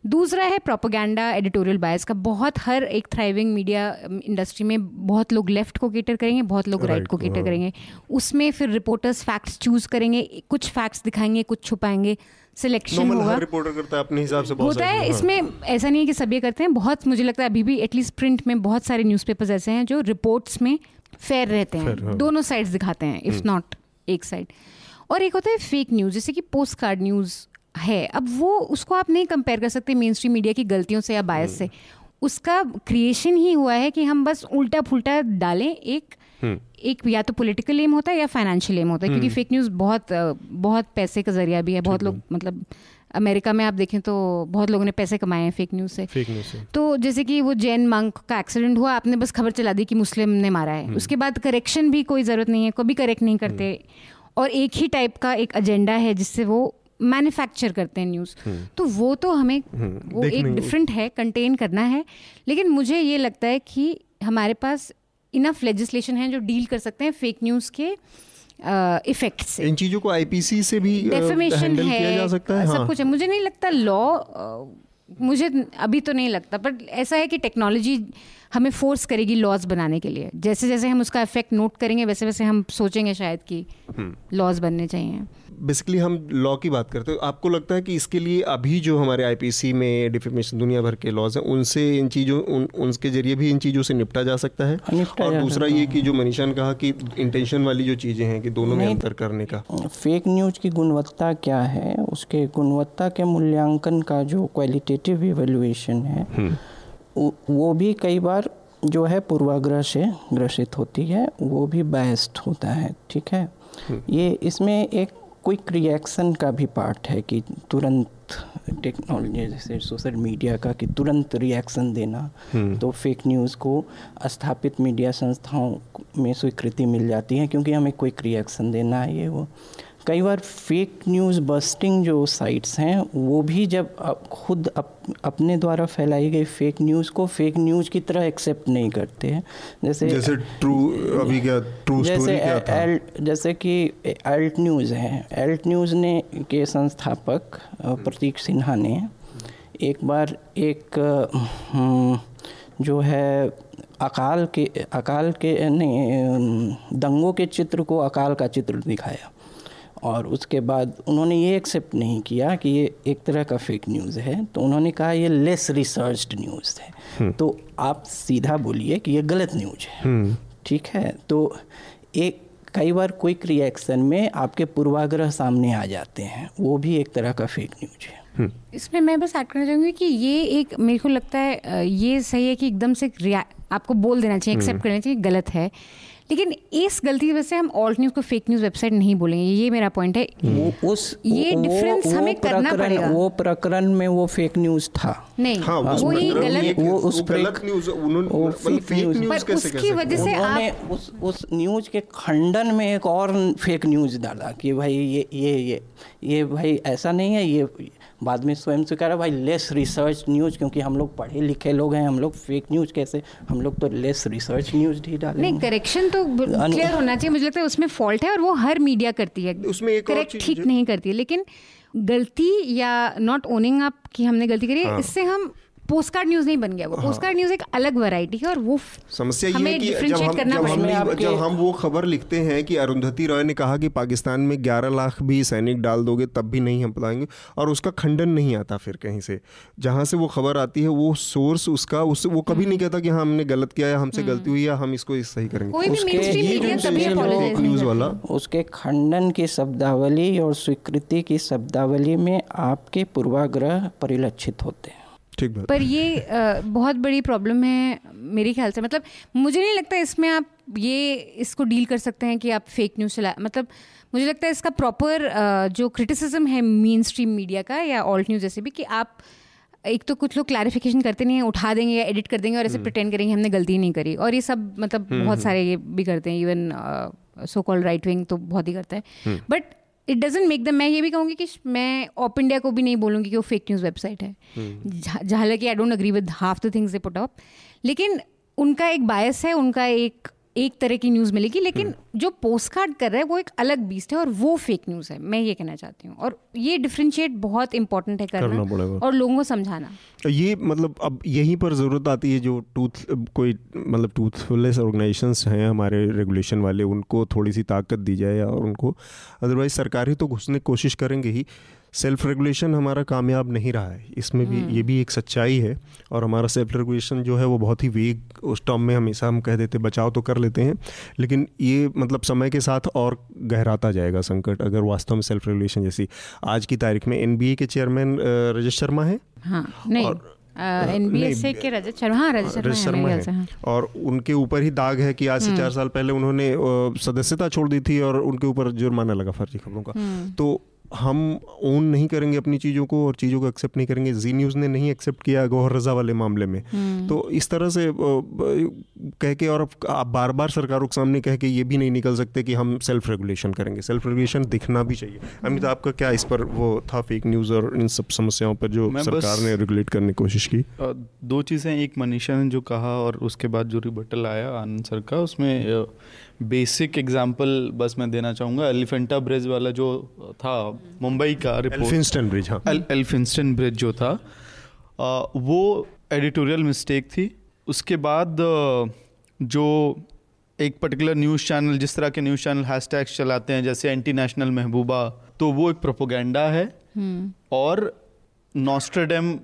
दूसरा है प्रोपोगंडा एडिटोरियल बायस का बहुत हर एक थ्राइविंग मीडिया इंडस्ट्री में बहुत लोग लेफ़्ट को केटर करेंगे बहुत लोग राइट right को केटर हाँ। करेंगे उसमें फिर रिपोर्टर्स फैक्ट्स चूज़ करेंगे कुछ फैक्ट्स दिखाएँगे कुछ छुपाएँगे सिलेक्शन होगा रिपोर्टर करता है अपने हिसाब से होता है हाँ। इसमें ऐसा नहीं है कि सभी करते हैं बहुत मुझे लगता है अभी भी एटलीस्ट प्रिंट में बहुत सारे न्यूज़पेपर्स ऐसे हैं जो रिपोर्ट्स में फेयर रहते हैं हाँ। दोनों साइड्स दिखाते हैं इफ़ नॉट हम्म। एक साइड और एक होता है फेक न्यूज़ जैसे कि पोस्ट कार्ड न्यूज़ है। अब वो उसको आप नहीं कंपेयर कर सकते मेन स्ट्रीम मीडिया की गलतियों से या बायस से। उसका क्रिएशन ही हुआ है कि हम बस उल्टा फुलटा डालें एक हम्म। एक या तो पॉलिटिकल एम होता है या फाइनेंशियल एम होता है। क्योंकि फेक हम्म। न्यूज़ बहुत बहुत पैसे का ज़रिया भी है। बहुत लोग मतलब अमेरिका में आप देखें तो बहुत लोगों ने पैसे कमाए हैं फेक न्यूज़ से। फेक न्यूज़ से। तो जैसे कि वो जैन मंक का एक्सीडेंट हुआ आपने बस खबर चला दी कि मुस्लिम ने मारा है। हम्म। उसके बाद करेक्शन भी कोई ज़रूरत नहीं है कभी करेक्ट नहीं करते। और एक ही टाइप का एक एजेंडा है जिससे वो मैन्युफैक्चर करते हैं न्यूज़ तो वो तो हमें वो एक डिफरेंट है कंटेन करना है. लेकिन मुझे ये लगता है कि हमारे पास इनफ लेजिस्लेशन है जो डील कर सकते हैं फेक न्यूज़ के इफ़ेक्ट से. इन चीज़ों को आईपीसी से भी डेफिमेशन है किया जा सकता है? सब हाँ. कुछ है. मुझे नहीं लगता लॉ मुझे अभी तो नहीं लगता बट ऐसा है कि टेक्नोलॉजी हमें फोर्स करेगी लॉज बनाने के लिए. जैसे जैसे हम उसका इफ़ेक्ट नोट करेंगे वैसे वैसे हम सोचेंगे शायद कि लॉज हम्म। बनने चाहिए. बेसिकली हम लॉ की बात करते हैं आपको लगता है कि इसके लिए अभी जो हमारे आईपीसी में डिफेमेशन दुनिया भर के लॉज हैं उनसे इन चीज़ों उन उनके ज़रिए भी इन चीज़ों से निपटा जा सकता है? हाँ, और दूसरा ये कि जो मनीषा ने कहा कि इंटेंशन वाली जो चीज़ें हैं कि दोनों में अंतर करने का। फेक न्यूज़ की गुणवत्ता क्या है? उसके गुणवत्ता के मूल्यांकन का जो क्वालिटेटिव इवेल्युएशन है हम्म। वो भी कई बार जो है पूर्वाग्रह से ग्रसित होती है वो भी बेस्ट होता है ठीक है? हम्म। ये इसमें एक क्विक रिएक्शन का भी पार्ट है कि तुरंत टेक्नोलॉजी जैसे सोशल मीडिया का कि तुरंत रिएक्शन देना हम्म। तो फेक न्यूज़ को स्थापित मीडिया संस्थाओं में स्वीकृति मिल जाती है क्योंकि हमें क्विक रिएक्शन देना है ये वो कई बार फेक न्यूज़ बस्टिंग जो साइट्स हैं वो भी जब खुद अप, अपने द्वारा फैलाई गई फेक न्यूज़ को फेक न्यूज़ की तरह एक्सेप्ट नहीं करते हैं। जैसे जैसे ट्रू अभी क्या ट्रू जैसे क्या था? एल, जैसे कि एल्ट न्यूज़ है। एल्ट न्यूज़ ने के संस्थापक प्रतीक सिन्हा ने एक बार एक हम्म, जो है अकाल के अकाल के नहीं दंगों के चित्र को अकाल का चित्र दिखाया। और उसके बाद उन्होंने ये एक्सेप्ट नहीं किया कि ये एक तरह का फेक न्यूज़ है तो उन्होंने कहा ये लेस रिसर्च्ड न्यूज़ है हम्म। तो आप सीधा बोलिए कि ये गलत न्यूज़ है हम्म। ठीक है तो एक कई बार क्विक रिएक्शन में आपके पूर्वाग्रह सामने आ जाते हैं वो भी एक तरह का फेक न्यूज़ है हम्म। इसमें मैं बस ऐड करना चाहूँगी कि ये एक मेरे को लगता है ये सही है कि एकदम से आपको बोल देना चाहिए एक्सेप्ट करना चाहिए गलत है लेकिन इस गलती की वजह से हम ऑल्ट न्यूज़ को फेक न्यूज़ वेबसाइट नहीं बोलेंगे ये मेरा पॉइंट है। वो उस ये डिफरेंस हमें करना पड़ेगा। वो प्रकरण में वो फेक न्यूज़ था। नहीं हाँ, वो ही गलत वो उस गलत न्यूज़ उन्होंने फेक उसकी वजह से आप उस उस न्यूज़ के खंडन में एक और फेक न्यूज़ डाला कि भाई ये ये ये ये भाई ऐसा नहीं है ये बाद में स्वयं से कह रहा भाई लेस रिसर्च न्यूज़ क्योंकि हम लोग पढ़े लिखे लोग हैं हम लोग फेक न्यूज़ कैसे? हम लोग तो लेस रिसर्च न्यूज़ ही डालें नहीं करेक्शन तो क्लियर होना चाहिए। मुझे लगता है उसमें फॉल्ट है और वो हर मीडिया करती है। उसमें करेक्ट ठीक नहीं करती है लेकिन गलती या नॉट ओनिंग अप कि हमने गलती करी है हाँ। इससे हम पोस्ट कार्ड न्यूज़ नहीं बन गया वो। पोस्ट कार्ड न्यूज़ एक अलग वैरायटी है और वो समस्या ये है कि जब हम जब हम जब हम वो खबर लिखते हैं कि अरुंधति रॉय ने कहा कि पाकिस्तान में 11 लाख भी सैनिक डाल दोगे तब भी नहीं हम बताएँगे और उसका खंडन नहीं आता फिर कहीं से। जहाँ से वो खबर आती है वो सोर्स उसका उस वो कभी नहीं कहता कि हाँ हमने गलत किया है हमसे गलती हुई है हम इसको सही करेंगे। न्यूज़ वाला। उसके खंडन की शब्दावली और स्वीकृति की शब्दावली में आपके पूर्वाग्रह परिलक्षित होते हैं। ठीक बात। पर ये आ, बहुत बड़ी प्रॉब्लम है मेरे ख्याल से। मतलब मुझे नहीं लगता इसमें आप ये इसको डील कर सकते हैं कि आप फेक न्यूज़ चला मतलब मुझे लगता है इसका प्रॉपर जो क्रिटिसिज्म है मेन स्ट्रीम मीडिया का या ऑल्ट न्यूज़ जैसे भी कि आप एक तो कुछ लोग क्लैरिफिकेशन करते नहीं है उठा देंगे या एडिट कर देंगे और ऐसे प्रिटेंड हम्म। करेंगे हमने गलती नहीं करी। और ये सब मतलब हम्म, बहुत हम्म। सारे ये भी करते हैं even so called right wing तो बहुत ही करता है। But it doesn't make the मैं ये भी कहूँगी कि मैं ऑप इंडिया को भी नहीं बोलूँगी कि वो फेक न्यूज़ वेबसाइट है. हालाँकि I don't agree with half the things they put up लेकिन उनका एक बायस है उनका एक एक तरह की न्यूज़ मिलेगी लेकिन हम्म। जो पोस्ट कार्ड कर रहा है वो एक अलग बीस्ट है और वो फेक न्यूज़ है। मैं ये कहना चाहती हूँ। और ये डिफ्रेंशिएट बहुत इंपॉर्टेंट है करना, करना और लोगों को समझाना। ये मतलब अब यहीं पर ज़रूरत आती है जो टूथ कोई मतलब टूथफुलनेस ऑर्गेनाइजेशंस हैं हमारे रेगुलेशन वाले उनको थोड़ी सी ताकत दी जाए और उनको अदरवाइज़ सरकार ही तो घुसने की कोशिश करेंगे ही। सेल्फ रेगुलेशन हमारा कामयाब नहीं रहा है इसमें भी हम्म। ये भी एक सच्चाई है और हमारा सेल्फ रेगुलेशन जो है वो बहुत ही वेग उस टर्म में हमेशा हम कह देते बचाव तो कर लेते हैं लेकिन ये मतलब समय के साथ और गहराता जाएगा संकट अगर वास्तव में सेल्फ रेगुलेशन जैसी आज की तारीख में एनबीए के चेयरमैन रजत शर्मा हैं हाँ, नहीं और एनबीएसए के रजत शर्मा हाँ रजत शर्मा है, है और उनके ऊपर ही दाग है कि आज से हम्म। चार साल पहले उन्होंने सदस्यता छोड़ दी थी और उनके ऊपर जुर्माना लगा फर्जी खबरों का हम्म। तो हम ओन नहीं करेंगे अपनी चीज़ों को और चीज़ों को एक्सेप्ट नहीं करेंगे। जी न्यूज़ ने नहीं एक्सेप्ट किया गौहर रजा वाले मामले में। हम्म। तो इस तरह से कह के और आप बार बार सरकारों के सामने कह के ये भी नहीं निकल सकते कि हम सेल्फ रेगुलेशन करेंगे। सेल्फ रेगुलेशन दिखना भी चाहिए। अमित आपका क्या इस पर वो था फेक न्यूज़ और इन सब समस्याओं पर जो सरकार ने रेगुलेट करने की कोशिश की? दो चीज़ें एक मनीषा ने जो कहा और उसके बाद जो रिबटल आया आनंद सर का उसमें बेसिक एग्जांपल बस मैं देना चाहूँगा एलिफेंटा ब्रिज वाला जो था मुंबई का एल्फिंस्टन ब्रिज हाँ। एल्फिंस्टन ब्रिज जो था आ, वो एडिटोरियल मिस्टेक थी। उसके बाद जो एक पर्टिकुलर न्यूज़ चैनल जिस तरह के न्यूज़ चैनल हैशटैग्स चलाते हैं जैसे एंटी नेशनल महबूबा तो वो एक प्रोपोगेंडा है। हम्म। और नॉस्ट्रेडम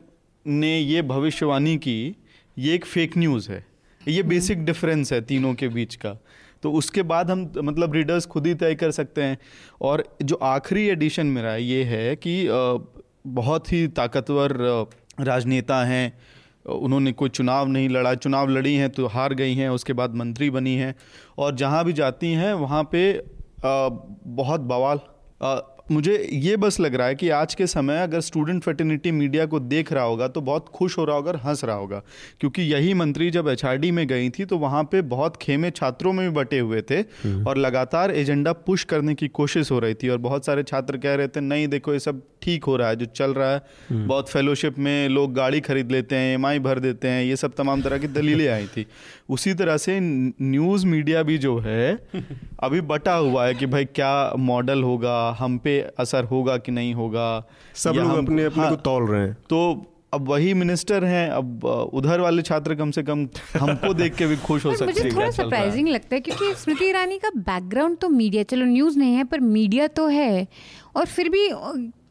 ने ये भविष्यवाणी की ये एक फेक न्यूज़ है। ये बेसिक हम्म। डिफरेंस है तीनों के बीच का। तो उसके बाद हम मतलब रीडर्स खुद ही तय कर सकते हैं। और जो आखिरी एडिशन मेरा ये है कि बहुत ही ताकतवर राजनेता हैं। उन्होंने कोई चुनाव नहीं लड़ा, चुनाव लड़ी हैं तो हार गई हैं, उसके बाद मंत्री बनी हैं। और जहाँ भी जाती हैं, वहाँ पे बहुत बवाल मुझे ये बस लग रहा है कि आज के समय अगर स्टूडेंट फर्टिनिटी मीडिया को देख रहा होगा तो बहुत खुश हो रहा होगा और हंस रहा होगा क्योंकि यही मंत्री जब एचआरडी में गई थी तो वहाँ पे बहुत खेमे छात्रों में भी बटे हुए थे हम्म। और लगातार एजेंडा पुश करने की कोशिश हो रही थी और बहुत सारे छात्र कह रहे थे नहीं देखो ये सब ठीक हो रहा है जो चल रहा है हम्म। बहुत फेलोशिप में लोग गाड़ी खरीद लेते हैं एमआई भर देते हैं ये सब तमाम तरह की दलीलें आई थी उसी तरह से न्यूज़ मीडिया भी जो है अभी बटा हुआ है कि भाई क्या मॉडल होगा हम पे असर होगा कि नहीं होगा? सब लोग अपने अपने हाँ, को तौल रहे हैं। तो अब वही मिनिस्टर हैं अब उधर वाले छात्र कम से कम हमको देख के भी खुश हो सकते हैं। मुझे थोड़ा सरप्राइजिंग लगता है क्योंकि स्मृति ईरानी का बैकग्राउंड तो मीडिया चलो न्यूज़ नहीं है पर मीडिया तो है। और फिर भी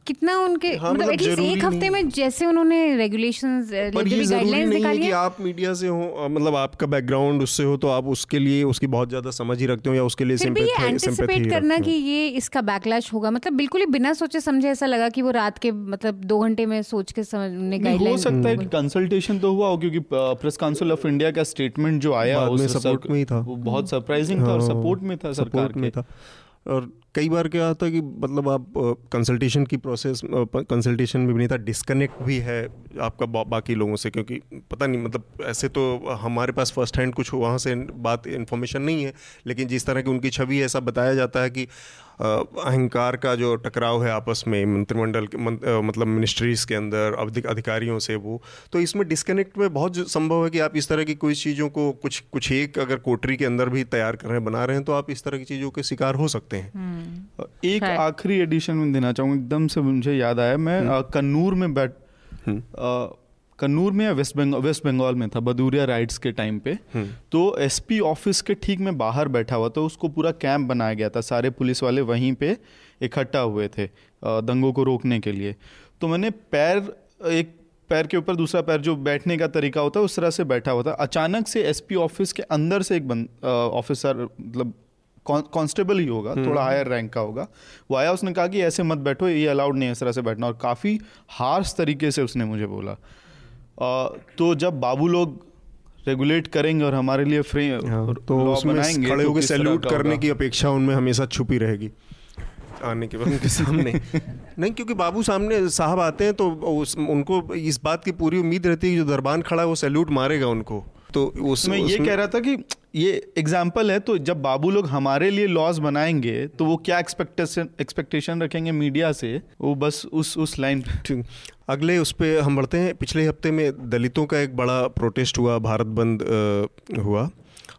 कितना उनके हाँ, मतलब एटलीस्ट मतलब एक हफ़्ते में जैसे उन्होंने रेगुलेशंस गाइडलाइंस निकाली कि आप मीडिया से हो मतलब आपका बैकग्राउंड उससे हो तो आप उसके लिए उसकी बहुत ज़्यादा समझ ही रखते हो या उसके लिए एंटिसिपेट करना कि ये इसका बैकलैश होगा। मतलब बिल्कुल ही बिना सोचे समझे ऐसा लगा कि वो रात के मतलब दो घंटे में सोच के समझने गाइडलाइन हो सकता है कि कंसल्टेशन तो हुआ हो क्योंकि प्रेस काउंसिल ऑफ़ इंडिया का स्टेटमेंट जो आया उस सपोर्ट में ही था। वो बहुत सरप्राइजिंग था और सपोर्ट हाँ, में था सरकार के। और कई बार क्या होता है कि मतलब आप कंसल्टेशन की प्रोसेस कंसल्टेशन में भी नहीं था डिस्कनेक्ट भी है आपका बा, बाकी लोगों से क्योंकि पता नहीं मतलब ऐसे तो हमारे पास फ़र्स्ट हैंड कुछ वहाँ से बात इन्फॉर्मेशन नहीं है लेकिन जिस तरह की उनकी छवि ऐसा बताया जाता है कि अहंकार का जो टकराव है आपस में मंत्रिमंडल के मतलब मिनिस्ट्रीज के अंदर अधिक अधिकारियों से वो तो इसमें डिस्कनेक्ट में बहुत संभव है कि आप इस तरह की कोई चीज़ों को कुछ कुछ एक अगर कोटरी के अंदर भी तैयार कर रहे हैं बना रहे हैं तो आप इस तरह की चीज़ों के शिकार हो सकते हैं हम्म। एक आखिरी एडिशन में देना चाहूँगा एकदम से मुझे याद आया मैं हम्म। कन्नूर में बैठ हम्म। कन्नूर में या वेस्ट बंगाल वेस्ट बंगाल में था बदूरिया राइड्स के टाइम पे। हम्म। तो एसपी ऑफ़िस के ठीक में बाहर बैठा हुआ था उसको पूरा कैंप बनाया गया था सारे पुलिस वाले वहीं पे इकट्ठा हुए थे दंगों को रोकने के लिए। तो मैंने पैर एक पैर के ऊपर दूसरा पैर जो बैठने का तरीका होता है उस तरह से बैठा हुआ था। अचानक से एसपी ऑफ़िस के अंदर से एक ऑफिसर मतलब कांस्टेबल ही होगा थोड़ा हायर हम्म। रैंक का होगा। वो आया उसने कहा कि ऐसे मत बैठो ये अलाउड नहीं है इस तरह से बैठना। और काफ़ी हार्श तरीके से उसने मुझे बोला। तो जब बाबू लोग रेगुलेट करेंगे और हमारे लिए फ्री हाँ, तो उसमें खड़े तो होकर सैल्यूट करने की अपेक्षा उनमें हमेशा छुपी रहेगी आने के बाद उनके सामने। नहीं क्योंकि बाबू सामने साहब आते हैं तो उस उनको इस बात की पूरी उम्मीद रहती है कि जो दरबान खड़ा है वो सैल्यूट मारेगा उनको। तो उसमें ये कह रहा था कि ये एग्ज़ाम्पल है तो जब बाबू लोग हमारे लिए लॉज बनाएँगे तो वो क्या एक्सपेक्टेशन एक्सपेक्टेशन रखेंगे मीडिया से? वो बस उस उस लाइन अगले उस पर हम बढ़ते हैं। पिछले हफ़्ते में दलितों का एक बड़ा प्रोटेस्ट हुआ, भारत बंद हुआ।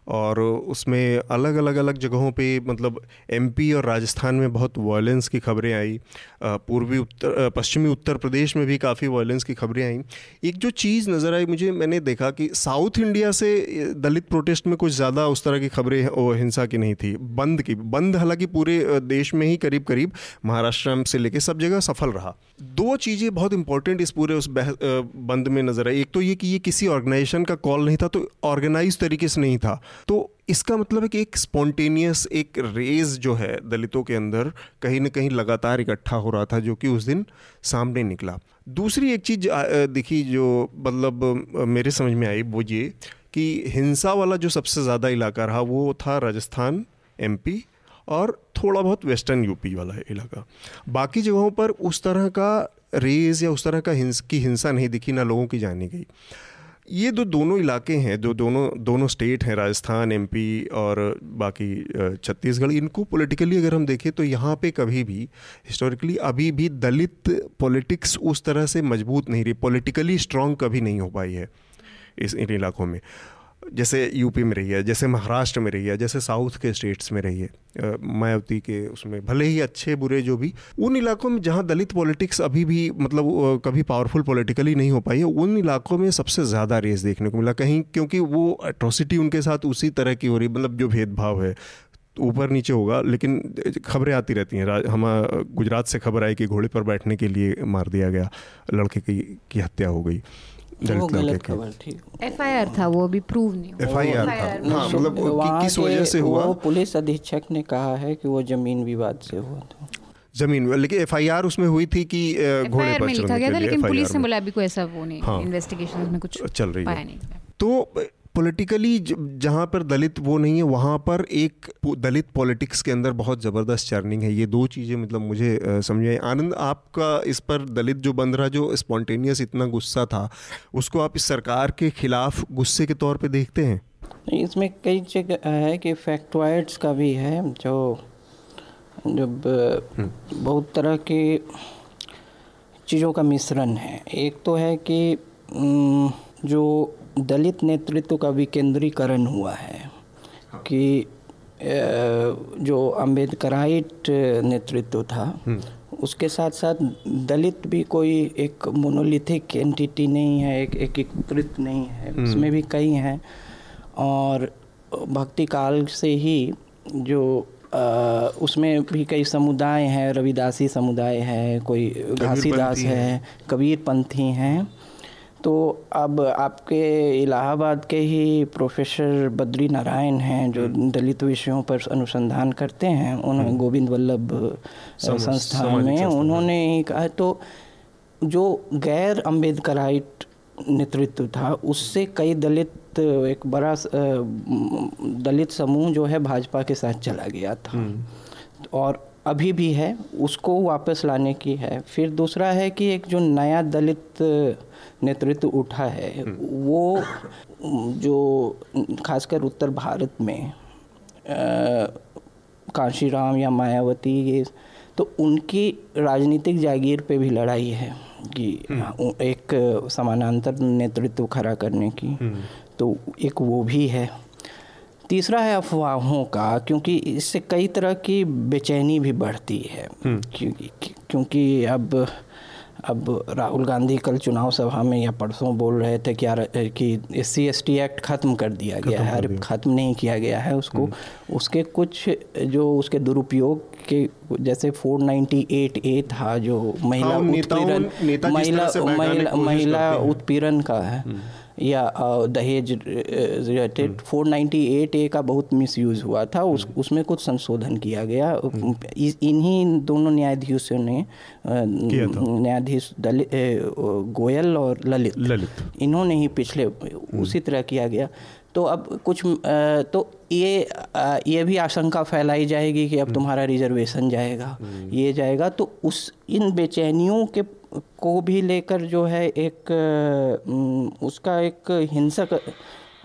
और उसमें अलग अलग अलग जगहों पे मतलब एमपी और राजस्थान में बहुत वायलेंस की खबरें आई। पूर्वी उत्तर पश्चिमी उत्तर प्रदेश में भी काफ़ी वायलेंस की खबरें आई। एक जो चीज़ नज़र आई मुझे, मैंने देखा कि साउथ इंडिया से दलित प्रोटेस्ट में कुछ ज़्यादा उस तरह की खबरें हिंसा की नहीं थी। बंद की, बंद हालाँकि पूरे देश में ही करीब करीब महाराष्ट्र से लेके सब जगह सफल रहा। दो चीज़ें बहुत इंपॉर्टेंट इस पूरे उस बह, बंद में नज़र आई। एक तो ये कि ये किसी ऑर्गेनाइजेशन का कॉल नहीं था तो ऑर्गेनाइज तरीके से नहीं था। तो इसका मतलब है कि एक स्पॉन्टेनियस एक रेज जो है दलितों के अंदर कहीं ना कहीं लगातार इकट्ठा हो रहा था जो कि उस दिन सामने निकला। दूसरी एक चीज़ दिखी जो मतलब मेरे समझ में आई वो ये कि हिंसा वाला जो सबसे ज़्यादा इलाका रहा वो था राजस्थान एमपी और थोड़ा बहुत वेस्टर्न यूपी वाला इलाका। बाकी जगहों पर उस तरह का रेज या उस तरह का हिंस, की हिंसा नहीं दिखी, ना लोगों की जानी गई। ये दो दोनों इलाके हैं जो दोनों दोनों स्टेट हैं, राजस्थान एमपी और बाकी छत्तीसगढ़। इनको पॉलिटिकली अगर हम देखें तो यहाँ पे कभी भी हिस्टोरिकली अभी भी दलित पॉलिटिक्स उस तरह से मज़बूत नहीं रही। पॉलिटिकली स्ट्रांग कभी नहीं हो पाई है इस, इन इलाकों में। जैसे यूपी में रही है जैसे महाराष्ट्र में रही है जैसे साउथ के स्टेट्स में रही है मायावती के उसमें भले ही अच्छे बुरे जो भी उन इलाकों में जहाँ दलित पॉलिटिक्स अभी भी मतलब कभी पावरफुल पॉलिटिकली नहीं हो पाई है उन इलाकों में सबसे ज़्यादा रेस देखने को मिला। कहीं क्योंकि वो अट्रोसिटी उनके साथ उसी तरह की हो रही मतलब जो भेदभाव है ऊपर नीचे होगा लेकिन खबरें आती रहती हैं। हम गुजरात से खबर आई कि घोड़े पर बैठने के लिए मार दिया गया लड़के की, की हत्या हो गई। वो गलत खबर थी एफआईआर था वो अभी प्रूव नहीं एफआईआर था। हाँ मतलब किस वजह से हुआ? पुलिस अधीक्षक ने कहा है कि वो ज़मीन विवाद से हुआ था। ज़मीन लेकिन एफआईआर उसमें हुई थी कि घोड़े पर लिखा गया था लेकिन पुलिस ने बोला अभी कोई ऐसा वो नहीं इन्वेस्टिगेशन। में कुछ चल रही है। तो पॉलिटिकली जहाँ पर दलित वो नहीं है वहाँ पर एक दलित पॉलिटिक्स के अंदर बहुत ज़बरदस्त चर्निंग है। ये दो चीज़ें मतलब मुझे समझ आई। आनंद आपका इस पर दलित जो बंद रहा जो स्पॉन्टेनियस इतना गुस्सा था उसको आप इस सरकार के खिलाफ गुस्से के तौर पे देखते हैं? इसमें कई जगह है कि फैक्टवाइड्स का भी है जो जब हम्म। बहुत तरह के चीज़ों का मिश्रण है। एक तो है कि जो दलित नेतृत्व का विकेंद्रीकरण हुआ है हाँ। कि जो अम्बेडकराइट नेतृत्व था हम्म। उसके साथ साथ दलित भी कोई एक मोनोलिथिक एंटिटी नहीं है एक एकीकृत नहीं है हम्म। उसमें भी कई हैं और भक्ति काल से ही जो आ, उसमें भी कई समुदाय हैं रविदासी समुदाय है कोई घासीदास है कबीर पंथी हैं तो अब आपके इलाहाबाद के ही प्रोफेसर बद्री नारायण हैं जो हम्म। दलित विषयों पर अनुसंधान करते हैं उन्होंने हम्म। गोविंद वल्लभ संस्थान में उन्होंने ही कहा तो जो गैर अम्बेडकराइट नेतृत्व था उससे कई दलित एक बड़ा दलित समूह जो है भाजपा के साथ चला गया था हम्म। और अभी भी है उसको वापस लाने की है फिर दूसरा है कि एक जो नया दलित नेतृत्व उठा है हम्म। वो जो खासकर उत्तर भारत में काशीराम या मायावती ये तो उनकी राजनीतिक जागीर पे भी लड़ाई है कि हम्म। एक समानांतर नेतृत्व खड़ा करने की हम्म। तो एक वो भी है तीसरा है अफवाहों का क्योंकि इससे कई तरह की बेचैनी भी बढ़ती है। क्योंकि क्योंकि अब अब राहुल गांधी कल चुनाव सभा में या परसों बोल रहे थे क्या कि S C S T act ख़त्म कर दिया गया है अरे ख़त्म नहीं किया गया है उसको। हम्म। उसके कुछ जो उसके दुरुपयोग के जैसे 498 ए था जो महिला हाँ, उत्पीड़न महिला महिला उत्पीड़न का है। हम्म। या दहेज related four ninety eight A का बहुत मिस यूज़ हुआ था उस हम्म। उसमें कुछ संशोधन किया गया। हम्म। इन्हीं दोनों न्यायाधीशों ने न्यायाधीश दलित गोयल और ललित। ललित। इन्होंने ही पिछले हम्म। उसी तरह किया गया। तो अब कुछ तो ये ये भी आशंका फैलाई जाएगी कि अब तुम्हारा रिजर्वेशन जाएगा ये जाएगा। तो उस इन बेचैनियों के को भी लेकर जो है एक उसका एक हिंसक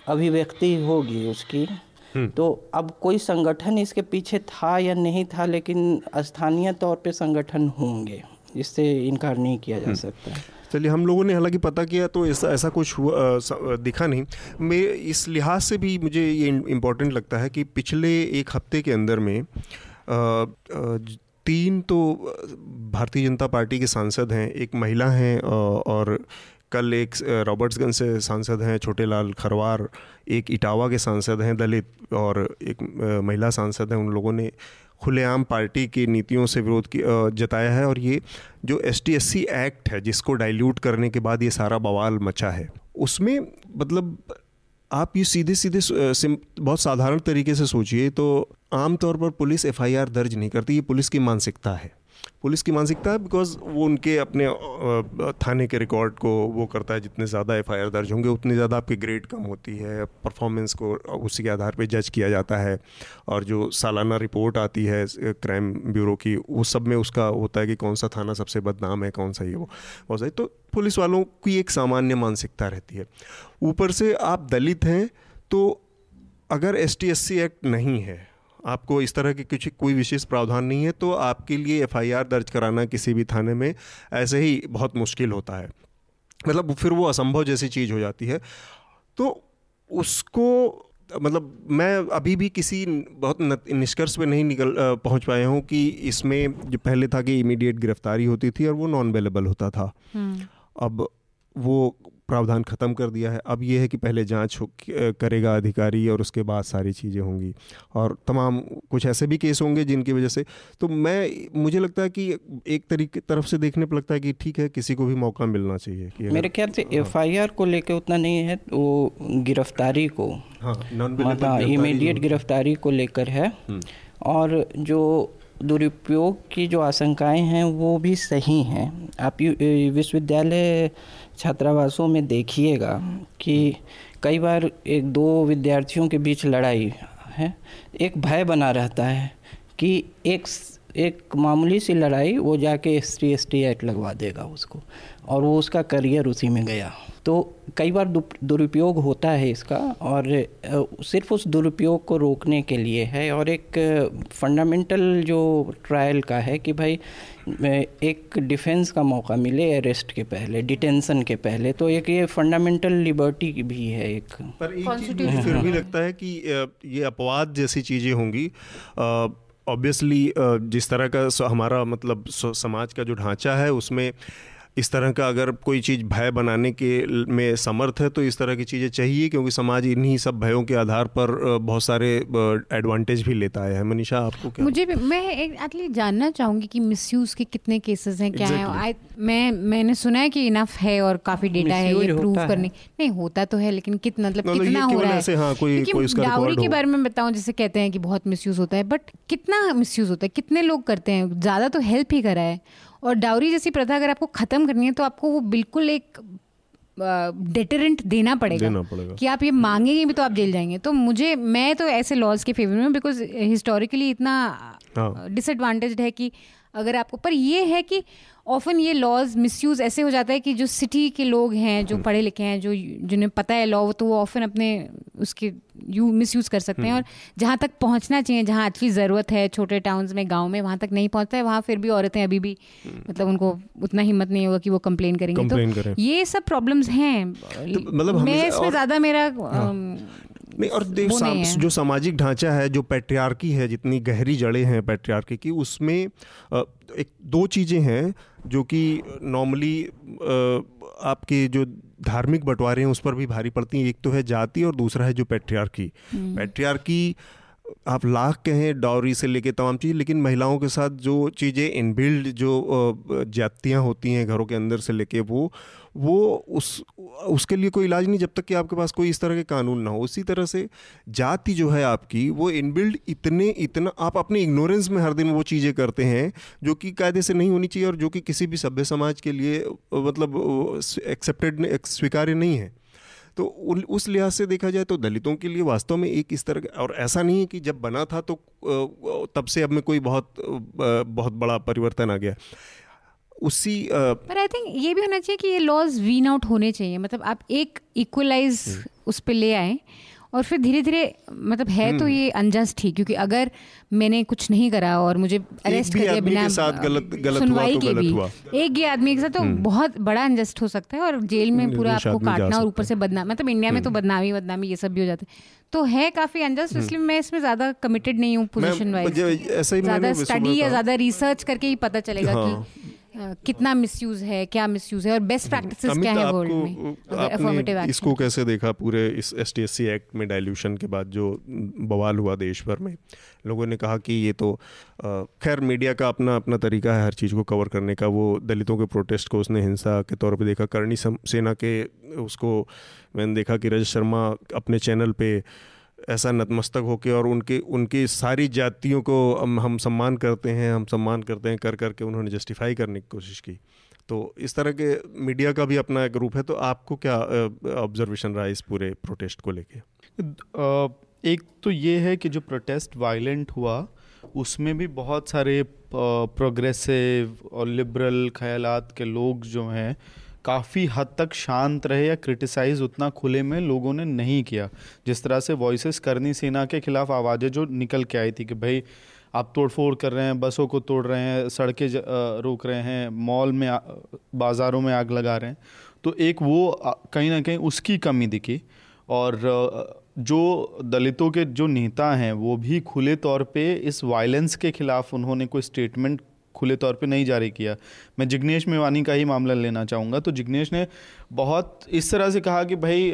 अभिव्यक्ति होगी उसकी हम्म। तो अब कोई संगठन इसके पीछे था या नहीं था लेकिन स्थानीय तौर पे संगठन होंगे इससे इनकार नहीं किया जा हम्म। सकता चलिए हम लोगों ने हालाँकि पता किया तो ऐसा ऐसा कुछ हुआ दिखा नहीं मैं इस लिहाज से भी मुझे ये इम्पोर्टेंट लगता है कि पिछले एक हफ़्ते के अंदर में आ, तीन तो भारतीय जनता पार्टी के सांसद हैं, एक महिला हैं और कल एक रॉबर्ट्सगंज से सांसद हैं छोटे लाल खरवार, एक इटावा के सांसद हैं, दलित और एक महिला सांसद हैं, उन लोगों ने खुलेआम पार्टी की नीतियों से विरोध जताया है और ये जो एस टी एक्ट है, जिसको डाइल्यूट करने के बाद ये सारा बवाल मचा है, उसमें मतलब आप ये सीधे सीधे बहुत साधारण तरीके से सोचिए तो आमतौर पर पुलिस एफआईआर दर्ज नहीं करती, ये पुलिस की मानसिकता है। पुलिस की मानसिकता है बिकॉज़ वो उनके अपने थाने के रिकॉर्ड को वो करता है, जितने ज़्यादा एफआईआर दर्ज होंगे, उतनी ज़्यादा आपकी ग्रेड कम होती है परफॉर्मेंस को उसी के आधार पर जज किया जाता है। और जो सालाना रिपोर्ट आती है क्राइम ब्यूरो की उस सब में उसका होता है कि कौन सा थाना सबसे बदनाम है, कौन सा ये वो, बहुत सही तो पुलिस वालों की एक सामान्य मानसिकता रहती है। ऊपर से आप दलित हैं तो अगर एस टी एक्ट नहीं है आपको इस तरह की कुछ कोई विशेष प्रावधान नहीं है तो आपके लिए एफआईआर दर्ज कराना किसी भी थाने में ऐसे ही बहुत मुश्किल होता है। मतलब फिर वो असंभव जैसी चीज़ हो जाती है। तो उसको मतलब मैं अभी भी किसी बहुत निष्कर्ष पे नहीं निकल पहुँच पाया हूँ कि इसमें जो पहले था कि इमीडिएट गिरफ्तारी होती थी और वो नॉन अवेलेबल होता था। हम्म। अब वो प्रावधान ख़त्म कर दिया है। अब ये है कि पहले जाँच करेगा अधिकारी और उसके बाद सारी चीज़ें होंगी। और तमाम कुछ ऐसे भी केस होंगे जिनकी वजह से तो मैं मुझे लगता है कि एक तरीके तरफ़ से देखने पर लगता है कि ठीक है किसी को भी मौका मिलना चाहिए कि मेरे ख्याल से एफ़ हाँ। को लेकर उतना नहीं है वो गिरफ्तारी को। हाँ इमीडिएट गिरफ्तारी को लेकर है। हम्म। और जो दुरुपयोग की जो आशंकाएँ हैं वो भी सही हैं। आप विश्वविद्यालय छात्रावासों में देखिएगा कि कई बार एक दो विद्यार्थियों के बीच लड़ाई है। एक भय बना रहता है कि एक एक मामूली सी लड़ाई वो जाके S T S T act लगवा देगा उसको और वो उसका करियर उसी में गया। तो कई बार दुरुपयोग होता है इसका और सिर्फ़ उस दुरुपयोग को रोकने के लिए है और एक फंडामेंटल जो ट्रायल का है कि भाई एक डिफेंस का मौका मिले अरेस्ट के पहले डिटेंशन के पहले तो एक ये फंडामेंटल लिबर्टी भी है एक। पर एक चीज़ फिर भी लगता है कि ये अपवाद जैसी चीज़ें होंगी। ऑब्वियसली जिस तरह का हमारा मतलब समाज का जो ढांचा है उसमें इस तरह का अगर कोई चीज़ भय बनाने के में समर्थ है तो इस तरह की चीज़ें चाहिए क्योंकि समाज इन्हीं सब भयों के आधार पर बहुत सारे एडवांटेज भी लेता है। मनीषा आपको क्या मुझे भी मैं एक एटली जानना चाहूँगी कि मिसयूज़ के कितने केसेस हैं क्या exactly. है मैं मैंने सुना है कि इनफ है और काफ़ी डेटा है ये प्रूव करने नहीं होता तो है लेकिन कितना मतलब, मतलब कितना हो रहा है? हाँ, कोई, कोई डाउरी के बारे में बताऊँ जैसे कहते हैं कि बहुत मिसयूज़ होता है बट कितना मिसयूज़ होता है कितने लोग करते हैं? ज़्यादा तो हेल्प ही करा है। और डाउरी जैसी प्रथा अगर आपको ख़त्म करनी है तो आपको वो बिल्कुल एक डेटरेंट देना पड़ेगा। देना पड़ेगा। कि आप ये मांगेंगे भी तो आप जेल जाएँगे। तो मुझे मैं तो ऐसे लॉज के फेवर में बिकॉज़ हिस्टोरिकली इतना डिसएडवांटेज हाँ। है कि अगर आपको पर ये है कि ऑफन ये लॉज मिसयूज ऐसे हो जाता है कि जो सिटी के लोग हैं जो हम्म। पढ़े लिखे हैं जो जिन्हें पता है लॉ तो वो ऑफन अपने उसके यू मिस कर सकते हैं हम्म। और जहाँ तक पहुँचना चाहिए जहाँ अच्छी ज़रूरत है छोटे टाउन्स में गाँव में वहाँ तक नहीं पहुँचता है वहाँ फिर भी औरतें अभी भी हम्म। मतलब उनको उतना हिम्मत नहीं होगा कि वो कंप्लेन करेंगे तो ये सब प्रॉब्लम्स हैं तो मतलब मैं इसमें ज़्यादा मेरा हाँ। नहीं और देख साम, जो सामाजिक ढांचा है जो पैट्रियार्की है जितनी गहरी जड़ें हैं पैट्रियार्की की उसमें एक दो चीज़ें हैं जो कि नॉर्मली आपके जो धार्मिक बंटवारे हैं उस पर भी भारी पड़ती हैं एक तो है जाति और दूसरा है जो पैट्रियार्की हम्म। पैट्रियार्की आप लाख कहें डाउरी से लेके तमाम चीज़ लेकिन महिलाओं के साथ जो चीज़ें इनबिल्ड जो जातियाँ होती हैं घरों के अंदर से लेके वो वो उस, उसके लिए कोई इलाज नहीं, जब तक कि आपके पास कोई इस तरह के कानून ना हो। उसी तरह से जाति जो है आपकी, वो इनबिल्ड इतने, इतना, आप अपने इग्नोरेंस में हर दिन वो चीज़ें करते हैं, जो कि कायदे से नहीं होनी चाहिए और जो कि किसी भी सभ्य समाज के लिए मतलब एक्सेप्टेड स्वीकार्य नहीं है। तो उस लिहाज से देखा जाए तो दलितों के लिए वास्तव में एक इस तरह और ऐसा नहीं है कि जब बना था तो तब से अब में कोई बहुत बहुत बड़ा परिवर्तन आ गया। उसी पर आई थिंक ये भी होना चाहिए कि ये लॉज वीन आउट होने चाहिए मतलब आप एक इक्वलाइज हम्म। उस पर ले आए और फिर धीरे धीरे मतलब है तो हम्म। ये अनजस्ट ही क्योंकि अगर मैंने कुछ नहीं करा और मुझे अरेस्ट कर दिया बिना साथ गलत गलत सुनवाई के भी हुआ। एक ही आदमी के साथ तो हम्म। बहुत बड़ा अनजस्ट हो सकता है और जेल में पूरा आपको काटना और ऊपर से बदनाम मतलब इंडिया में तो। बदनामी बदनामी ये सब भी हो जाते तो है काफ़ी अनजस्ट इसलिए मैं इसमें ज़्यादा कमिटेड नहीं हूँ पोजिशन वाइज ज़्यादा स्टडी या ज़्यादा रिसर्च करके ही पता चलेगा कि हाँ। कितना मिसयूज है क्या मिसयूज है और बेस्ट प्रैक्टिसेस क्या है वर्ल्ड में? आपने इसको कैसे देखा पूरे इस एस टी एक्ट में डाइल्यूशन के बाद जो बवाल हुआ देश भर में? लोगों ने कहा कि ये तो खैर मीडिया का अपना अपना तरीका है हर चीज़ को कवर करने का। वो दलितों के प्रोटेस्ट को उसने हिंसा के तौर पे देखा। करणी सेना के उसको मैंने देखा कि रजत शर्मा अपने चैनल पे ऐसा नतमस्तक होकर और उनके, उनकी सारी जातियों को हम हम सम्मान करते हैं, हम सम्मान करते हैं कर, करके उन्होंने जस्टिफाई करने की कोशिश की। तो इस तरह के मीडिया का भी अपना एक रूप है तो आपको क्या ऑब्जर्वेशन रहा इस पूरे प्रोटेस्ट को लेके? एक तो ये है कि जो प्रोटेस्ट वायलेंट हुआ, उसमें भी बहुत सारे प्रोग्रेसिव और लिबरल ख्यालात के लोग जो हैं काफ़ी हद तक शांत रहे या क्रिटिसाइज उतना खुले में लोगों ने नहीं किया। जिस तरह से वॉइसेस करनी सेना के खिलाफ आवाज़ें जो निकल के आई थी कि भाई, आप तोड़फोड़ कर रहे हैं, बसों को तोड़ रहे हैं, सड़कें रोक रहे हैं मॉल में बाज़ारों में आग लगा रहे हैं तो एक वो कहीं ना कहीं उसकी कमी दिखी। और जो दलितों के जो नेता हैं, वो भी खुले तौर पे इस वायलेंस के खिलाफ उन्होंने कोई स्टेटमेंट खुले तौर पे नहीं जारी किया। मैं जिग्नेश मेवानी का ही मामला लेना चाहूँगा। तो जिग्नेश ने बहुत इस तरह से कहा कि भाई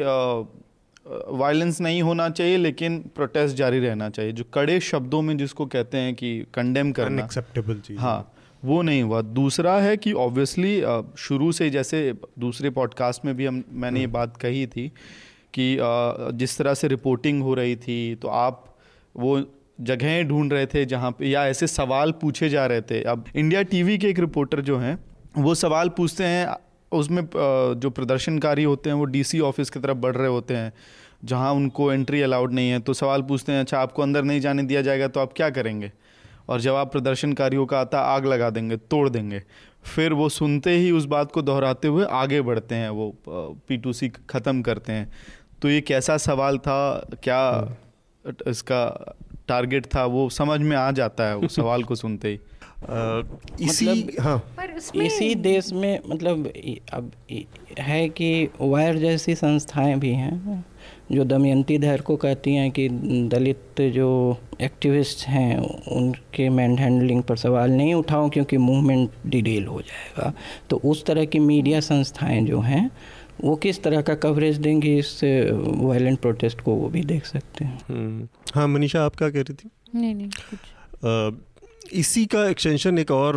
वायलेंस नहीं होना चाहिए लेकिन प्रोटेस्ट जारी रहना चाहिए। जो कड़े शब्दों में जिसको कहते हैं कि कंडेम करना। एक्सेप्टेबल चीज़ हाँ। वो नहीं हुआ। दूसरा है कि ऑब्वियसली शुरू से जैसे दूसरे पॉडकास्ट में भी हम मैंने ये हम्म। बात कही थी कि जिस तरह से रिपोर्टिंग हो रही थी तो आप वो जगहें ढूंढ रहे थे जहाँ पे या ऐसे सवाल पूछे जा रहे थे। अब इंडिया टीवी के एक रिपोर्टर जो हैं वो सवाल पूछते हैं उसमें जो प्रदर्शनकारी होते हैं वो डीसी ऑफ़िस की तरफ़ बढ़ रहे होते हैं जहाँ उनको एंट्री अलाउड नहीं है। तो सवाल पूछते हैं अच्छा आपको अंदर नहीं जाने दिया जाएगा तो आप क्या करेंगे? और जवाब प्रदर्शनकारियों का आता आग लगा देंगे तोड़ देंगे। फिर वो सुनते ही उस बात को दोहराते हुए आगे बढ़ते हैं वो पी ख़त्म करते हैं। तो ये कैसा सवाल था? क्या हाँ। इसका टारगेट था वो समझ में आ जाता है उस सवाल को सुनते ही। आ, इसी मतलब हाँ। इसी देश में मतलब अब है कि वायर जैसी संस्थाएँ भी हैं जो दमयंती धैर को कहती हैं कि दलित जो एक्टिविस्ट हैं उनके मैन हैंडलिंग पर सवाल नहीं उठाओ क्योंकि मूवमेंट डिटेल हो जाएगा। तो उस तरह की मीडिया संस्थाएँ जो हैं वो किस तरह का कवरेज देंगे इस वायलेंट प्रोटेस्ट को वो भी देख सकते हैं। हम्म। हाँ मनीषा आप क्या कह रही थी? नहीं नहीं कुछ। आ, इसी का एक्सटेंशन एक और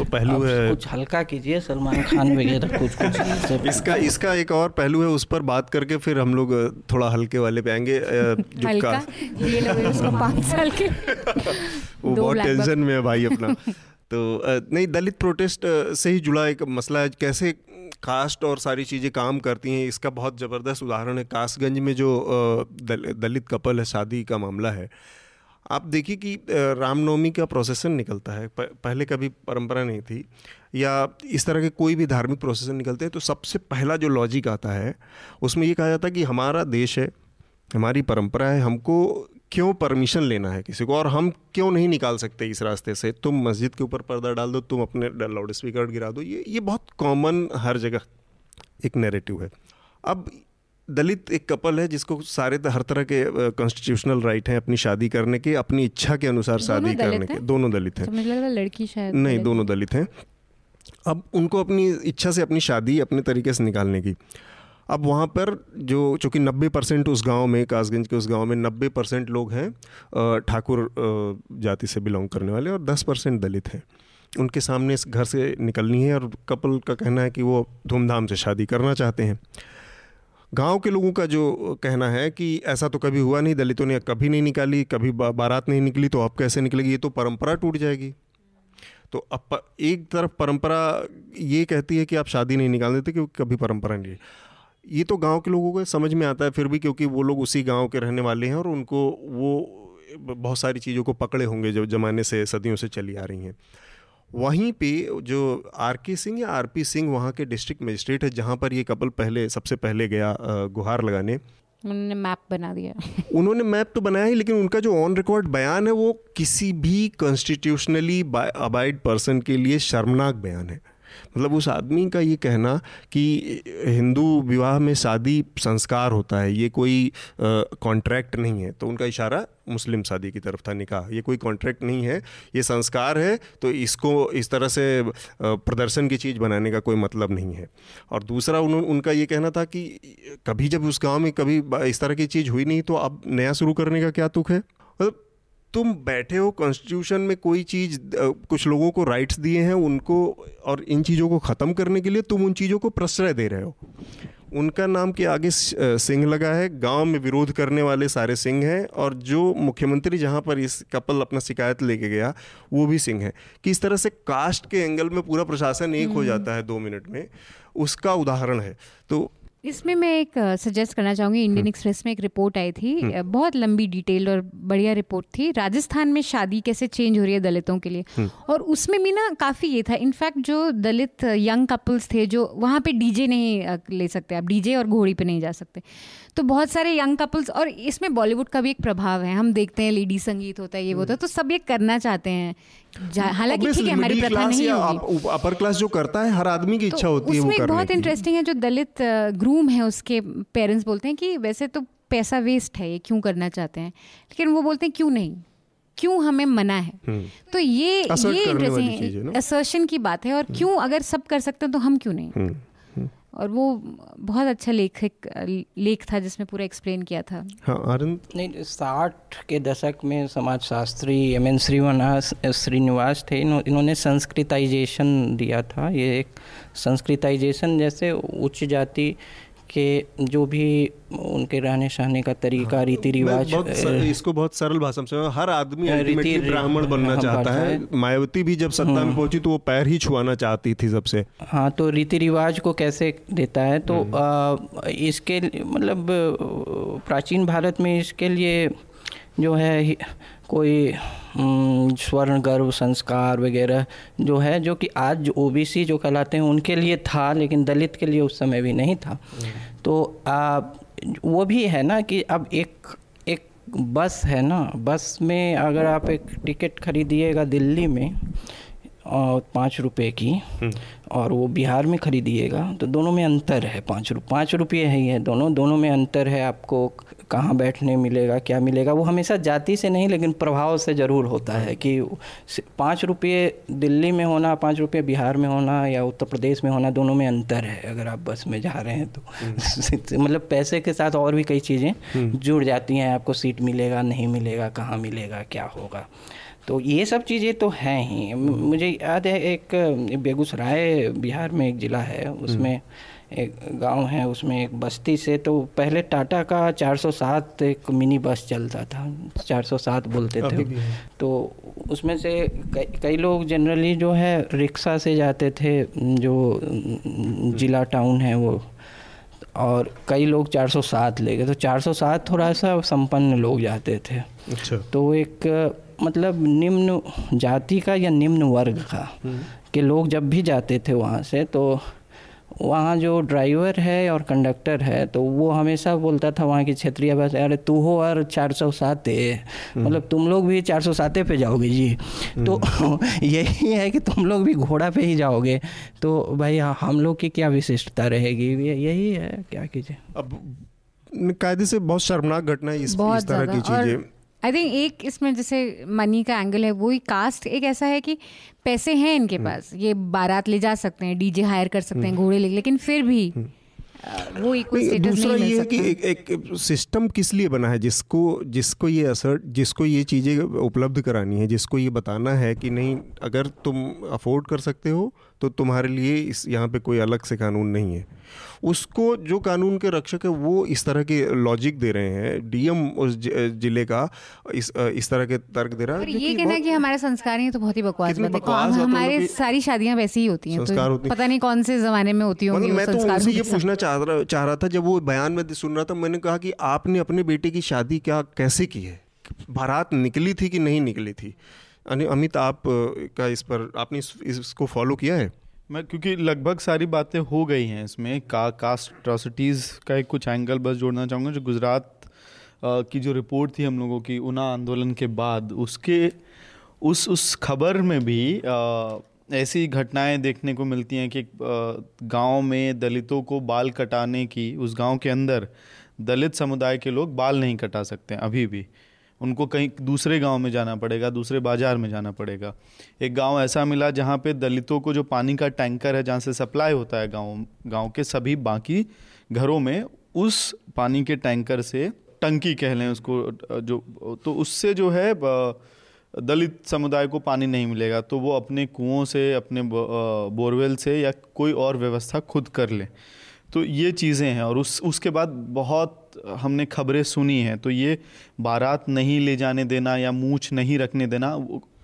पहलू है। कुछ हल्का कीजिए सलमान खान वगैरह कुछ कुछ इसका इसका एक और पहलू है उस पर बात करके फिर हम लोग थोड़ा हल्के वाले पे आएँगे हल्का? ये उसको पाँच साल के वो बहुत टेंशन में है भाई अपना। तो नहीं दलित प्रोटेस्ट से ही जुड़ा एक मसला है कैसे कास्ट और सारी चीज़ें काम करती हैं इसका बहुत ज़बरदस्त उदाहरण है। कासगंज में जो दल, दलित कपल है शादी का मामला है। आप देखिए कि रामनवमी का प्रोसेसन निकलता है। पहले कभी परंपरा नहीं थी। या इस तरह के कोई भी धार्मिक प्रोसेसन निकलते हैं तो सबसे पहला जो लॉजिक आता है उसमें ये कहा जाता है कि हमारा देश है हमारी परंपरा है हमको क्यों परमिशन लेना है किसी को? और हम क्यों नहीं निकाल सकते इस रास्ते से? तुम मस्जिद के ऊपर पर्दा डाल दो तुम अपने लाउड स्पीकर गिरा दो। ये ये बहुत कॉमन हर जगह एक नेरेटिव है। अब दलित एक कपल है जिसको सारे हर तरह के कॉन्स्टिट्यूशनल राइट हैं अपनी शादी करने के अपनी इच्छा के अनुसार शादी करने के। दोनों दलित हैं। लड़की शायद नहीं दोनों दलित हैं। अब उनको अपनी इच्छा से अपनी शादी अपने तरीके से निकालने की। अब वहाँ पर जो, चूँकि नब्बे परसेंट उस गाँव में, कासगंज के उस गाँव में नब्बे परसेंट लोग हैं ठाकुर जाति से बिलोंग करने वाले और दस परसेंट दलित हैं। उनके सामने इस घर से निकलनी है और कपल का कहना है कि वो धूमधाम से शादी करना चाहते हैं। गाँव के लोगों का जो कहना है कि ऐसा तो कभी हुआ नहीं, दलितों ने कभी नहीं निकाली, कभी बारात नहीं निकली तो अब कैसे निकलेगी? ये तो परंपरा टूट जाएगी। तो अब एक तरफ़ परंपरा ये कहती है कि आप शादी नहीं निकाल देते क्योंकि कभी परंपरा नहीं ये तो गाँव के लोगों को समझ में आता है फिर भी क्योंकि वो लोग उसी गाँव के रहने वाले हैं और उनको वो बहुत सारी चीज़ों को पकड़े होंगे जो ज़माने से सदियों से चली आ रही हैं। वहीं पे जो आर के सिंह या आर पी सिंह वहाँ के डिस्ट्रिक्ट मजिस्ट्रेट है जहाँ पर ये कपल पहले सबसे पहले गया गुहार लगाने। उन्होंने मैप बना दिया। उन्होंने मैप तो बनाया ही लेकिन उनका जो ऑन रिकॉर्ड बयान है वो किसी भी कॉन्स्टिट्यूशनली अबाइड पर्सन के लिए शर्मनाक बयान है। मतलब उस आदमी का ये कहना कि हिंदू विवाह में शादी संस्कार होता है ये कोई कॉन्ट्रैक्ट नहीं है। तो उनका इशारा मुस्लिम शादी की तरफ़ था निकाह। ये कोई कॉन्ट्रैक्ट नहीं है ये संस्कार है तो इसको इस तरह से प्रदर्शन की चीज़ बनाने का कोई मतलब नहीं है। और दूसरा उन, उनका ये कहना था कि कभी जब उस गाँव में कभी इस तरह की चीज़ हुई नहीं तो अब नया शुरू करने का क्या तुक है? मतलब तुम बैठे हो कॉन्स्टिट्यूशन में कोई चीज़ कुछ लोगों को राइट्स दिए हैं उनको और इन चीज़ों को ख़त्म करने के लिए तुम उन चीज़ों को प्रश्रय दे रहे हो। उनका नाम के आगे सिंह लगा है गाँव में विरोध करने वाले सारे सिंह हैं और जो मुख्यमंत्री जहाँ पर इस कपल अपना शिकायत लेके गया वो भी सिंह है। कि इस तरह से कास्ट के एंगल में पूरा प्रशासन एक हो हम्म। जाता है दो मिनट में उसका उदाहरण है। तो इसमें मैं एक सजेस्ट करना चाहूँगी इंडियन एक्सप्रेस में एक रिपोर्ट आई थी हम्म। बहुत लंबी डिटेल और बढ़िया रिपोर्ट थी। राजस्थान में शादी कैसे चेंज हो रही है दलितों के लिए? हम्म। और उसमें भी ना काफ़ी ये था। इनफैक्ट जो दलित यंग कपल्स थे जो वहाँ पे डीजे नहीं ले सकते। आप डीजे और घोड़ी पे नहीं जा सकते। तो बहुत सारे यंग कपल्स और इसमें बॉलीवुड का भी एक प्रभाव है। हम देखते हैं लेडी संगीत होता है ये होता है तो सब ये करना चाहते हैं। हालाँकि ठीक है हमारी प्रथा नहीं होगी। अपर क्लास जो करता है हर आदमी की तो इच्छा होती है वो करने बहुत इंटरेस्टिंग है जो दलित ग्रूम है उसके पेरेंट्स बोलते हैं कि वैसे तो पैसा वेस्ट है ये क्यों करना चाहते हैं? लेकिन वो बोलते हैं क्यों नहीं? क्यों हमें मना है? हम्म। तो ये ये इंटरेस्टिंग असर्शन की बात है और। क्यों अगर सब कर सकते हैं तो हम क्यों नहीं? हम्म। और वो बहुत अच्छा लेखक लेख था जिसमें पूरा एक्सप्लेन किया था। हाँ नहीं साठ के दशक में समाजशास्त्री एम एन श्रीवास श्रीनिवास थे। इन्होंने संस्कृताइजेशन दिया था। ये एक संस्कृताइजेशन जैसे उच्च जाति के जो भी उनके रहने सहने का तरीका हाँ, रीति रिवाज बहुत सर, इसको बहुत सरल भाषा में हर आदमी ब्राह्मण बनना हाँ, चाहता है। मायावती भी जब सत्ता में हम्म। पहुँची तो वो पैर ही छुआना चाहती थी सबसे। हाँ तो रीति रिवाज को कैसे देता है? तो हम्म। आ, इसके मतलब प्राचीन भारत में इसके लिए जो है कोई स्वर्ण गर्भ संस्कार वगैरह जो है जो कि आज ओ ओबीसी जो कहलाते हैं उनके लिए था लेकिन दलित के लिए उस समय भी नहीं था तो आ, वो भी है ना कि अब एक एक बस है ना बस में अगर आप एक टिकट खरीदिएगा दिल्ली में और पाँच रुपये की। और वो बिहार में ख़रीदिएगा तो दोनों में अंतर है पाँच रुपये पाँच रुपये है ही है दोनों दोनों में अंतर है आपको कहाँ बैठने मिलेगा क्या मिलेगा वो हमेशा जाति से नहीं लेकिन प्रभाव से ज़रूर होता है कि पाँच रुपये दिल्ली में होना पाँच रुपये बिहार में होना या उत्तर प्रदेश में होना दोनों में अंतर है। अगर आप बस में जा रहे हैं तो। हम्म। मतलब पैसे के साथ और भी कई चीज़ें हम्म। जुड़ जाती हैं आपको सीट मिलेगा नहीं मिलेगा कहाँ मिलेगा क्या होगा। तो ये सब चीज़ें तो हैं ही। मुझे याद है एक बेगूसराय बिहार में एक ज़िला है उसमें एक गाँव है उसमें एक बस्ती से तो पहले टाटा का 407 एक मिनी बस चलता था 407 बोलते थे तो उसमें से कई, कई लोग जनरली जो है रिक्शा से जाते थे जो ज़िला टाउन है वो। और कई लोग 407 ले गए तो 407 थोड़ा सा संपन्न लोग जाते थे। अच्छा। तो एक मतलब निम्न जाति का या निम्न वर्ग का हम्म। के लोग जब भी जाते थे वहाँ से तो वहाँ जो ड्राइवर है और कंडक्टर है तो वो हमेशा बोलता था वहाँ की क्षेत्रीय भाषा अरे तू हो और चार सौ सात हम्म। मतलब तुम लोग भी चार सौ साते पे जाओगे जी। तो हम्म। यही है कि तुम लोग भी घोड़ा पे ही जाओगे। तो भाई हम लोग की क्या विशिष्टता रहेगी? यही है क्या कीजिए? अब कायदे से बहुत शर्मनाक घटना है इस, इस तरह की चीज़ें। आई थिंक एक इसमें जैसे मनी का एंगल है वही कास्ट एक ऐसा है कि पैसे हैं इनके हम्म। पास ये बारात ले जा सकते हैं डीजे हायर कर सकते हैं हम्म। घोड़े ले लेकिन फिर भी हम्म। वो इक्वल दूसरा ये है कि एक, एक सिस्टम किस लिए बना है जिसको जिसको ये असर जिसको ये चीज़ें उपलब्ध करानी है जिसको ये बताना है कि नहीं अगर तुम अफोर्ड कर सकते हो तो तुम्हारे लिए इस यहाँ पे कोई अलग से कानून नहीं है। उसको जो कानून के रक्षक है वो इस तरह के लॉजिक दे रहे हैं। डीएम उस ज़िले का इस इस तरह के तर्क दे रहा है। ये कहना कि हमारे संस्कार हैं तो बहुत ही बकवास बात है। हमारे सारी शादियाँ वैसी ही होती हैं संस्कार तो होती पता नहीं कौन से जमाने में होती होंगी मैं तो उनसे ये पूछना चाह रहा चाह रहा था जब वो बयान में सुन रहा था मैंने कहा कि आपने अपने बेटे की शादी क्या कैसे की है? बारात निकली थी कि नहीं निकली थी? अमित आप का इस पर आपने इस, इसको फॉलो किया है? मैं क्योंकि लगभग सारी बातें हो गई हैं इसमें। का कास्ट अट्रॉसिटीज़ का एक कुछ एंगल बस जोड़ना चाहूँगा जो गुजरात की जो रिपोर्ट थी हम लोगों की उना आंदोलन के बाद उसके उस उस खबर में भी आ, ऐसी घटनाएँ देखने को मिलती हैं कि गाँव में दलितों को बाल कटाने की उस गाँव के अंदर दलित समुदाय के लोग बाल नहीं कटा सकते अभी भी। उनको कहीं दूसरे गाँव में जाना पड़ेगा, दूसरे बाज़ार में जाना पड़ेगा। एक गाँव ऐसा मिला जहाँ पे दलितों को जो पानी का टैंकर है, जहाँ से सप्लाई होता है गाँव गाँव के सभी बाकी घरों में उस पानी के टैंकर से टंकी कह लें उसको, जो तो उससे जो है दलित समुदाय को पानी नहीं मिलेगा तो वो अपने कुओं से, अपने बोरवेल से या कोई और व्यवस्था खुद कर ले। तो ये चीज़ें हैं और उस उसके बाद बहुत हमने खबरें सुनी हैं तो ये बारात नहीं ले जाने देना या मूछ नहीं रखने देना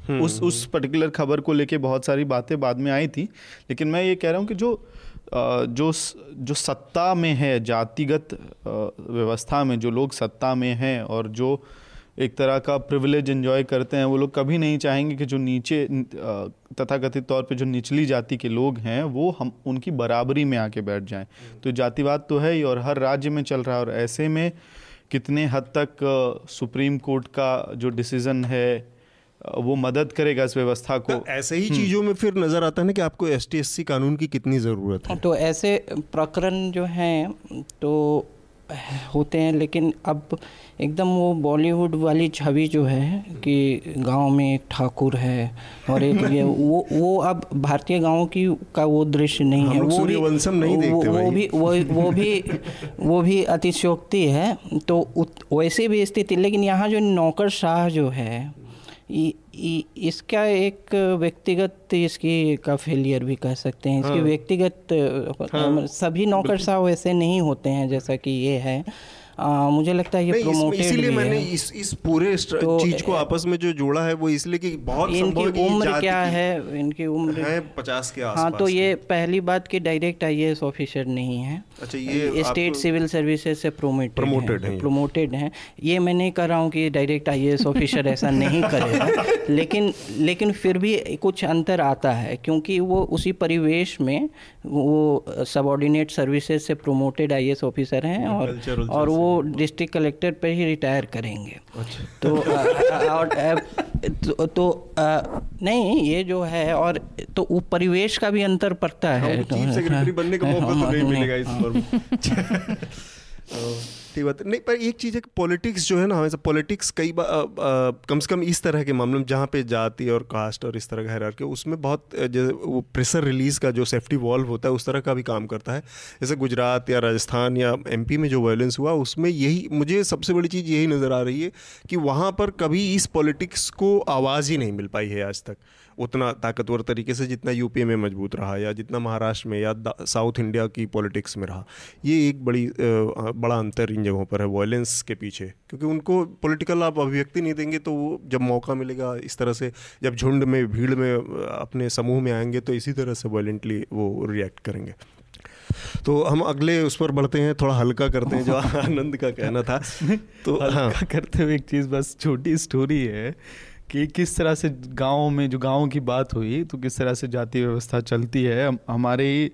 हम्म, उस। उस पर्टिकुलर खबर को लेके बहुत सारी बातें बाद में आई थी लेकिन मैं ये कह रहा हूँ कि जो जो जो सत्ता में है जातिगत व्यवस्था में जो लोग सत्ता में हैं और जो एक तरह का प्रिविलेज एंजॉय करते हैं वो लोग कभी नहीं चाहेंगे कि जो नीचे तथाकथित तौर पे जो निचली जाति के लोग हैं वो हम उनकी बराबरी में आके बैठ जाएँ। तो जातिवाद तो है ही और हर राज्य में चल रहा है और ऐसे में कितने हद तक सुप्रीम कोर्ट का जो डिसीज़न है वो मदद करेगा इस व्यवस्था को। तो ऐसे ही हम्म। चीज़ों में फिर नज़र आता है ना कि आपको एस टी कानून की कितनी ज़रूरत है तो ऐसे प्रकरण जो हैं तो होते हैं लेकिन अब एकदम वो बॉलीवुड वाली छवि जो है कि गाँव में एक ठाकुर है और एक ये वो वो अब भारतीय गाँव की का वो दृश्य नहीं है। वो भी नहीं देखते वो, वो भी वो वो भी वो भी अतिशोक्ति है। तो वैसे भी स्थिति लेकिन यहाँ जो नौकर शाह जो है इसका एक व्यक्तिगत इसकी का फेलियर भी कह सकते हैं इसकी हाँ। व्यक्तिगत हाँ। सभी नौकरशाह ऐसे नहीं होते हैं जैसा कि ये है आ, मुझे लगता है ये प्रोमोटेड इसीलिए मैंने इस इस पूरे तो चीज़ को आपस में जो जोड़ा है वो इसलिए कि बहुत इनकी उम्र क्या है? इनकी उम्र है पचास के आसपास हाँ तो ये पहली बात की डायरेक्ट आईएएस ऑफिसर नहीं है। अच्छा ये स्टेट सिविल सर्विसेज़ से प्रोमोटेड प्रमोटेड है प्रोमोटेड है। ये मैं नहीं कर रहा हूँ कि डायरेक्ट आई ऑफिसर ऐसा नहीं करेगा। लेकिन लेकिन फिर भी कुछ अंतर आता है क्योंकि वो उसी परिवेश में वो सबॉर्डिनेट सर्विसेज़ से प्रोमोटेड आई ऑफिसर हैं और और वो डिस्ट्रिक्ट कलेक्टर पर ही रिटायर करेंगे। अच्छा। तो और तो, तो आ, नहीं ये जो है और तो परिवेश का भी अंतर पड़ता है तो, सेक्रेटरी बनने का मौका तो नहीं मिलेगा इस ठीक बात। नहीं, पर एक चीज़ है कि पॉलिटिक्स जो है ना हमेशा पॉलिटिक्स कई बार कम से कम इस तरह के मामलों में, जहाँ पे जाति और कास्ट और इस तरह का हैरार के उसमें बहुत जैसे वो प्रेशर रिलीज़ का जो सेफ्टी वॉल्व होता है, उस तरह का भी काम करता है। जैसे गुजरात या राजस्थान या एमपी में जो वायलेंस हुआ, उसमें यही, मुझे सबसे बड़ी चीज़ यही नज़र आ रही है कि वहाँ पर कभी इस पॉलिटिक्स को आवाज़ ही नहीं मिल पाई है आज तक। उतना ताकतवर तरीके से जितना यूपी में मज़बूत रहा या जितना महाराष्ट्र में या साउथ इंडिया की पॉलिटिक्स में रहा। ये एक बड़ी बड़ा अंतर इन जगहों पर है वायलेंस के पीछे। क्योंकि उनको पॉलिटिकल आप अभिव्यक्ति नहीं देंगे तो वो जब मौका मिलेगा इस तरह से जब झुंड में भीड़ में अपने समूह में आएँगे तो इसी तरह से वायलेंटली वो रिएक्ट करेंगे। तो हम अगले उस पर बढ़ते हैं थोड़ा हल्का करते हैं जो आनंद का कहना था। तो हल्का हाँ करते हुए एक चीज़ बस छोटी स्टोरी है। कि किस तरह से गाँव में जो गाँव की बात हुई तो किस तरह से जाति व्यवस्था चलती है हमारे ही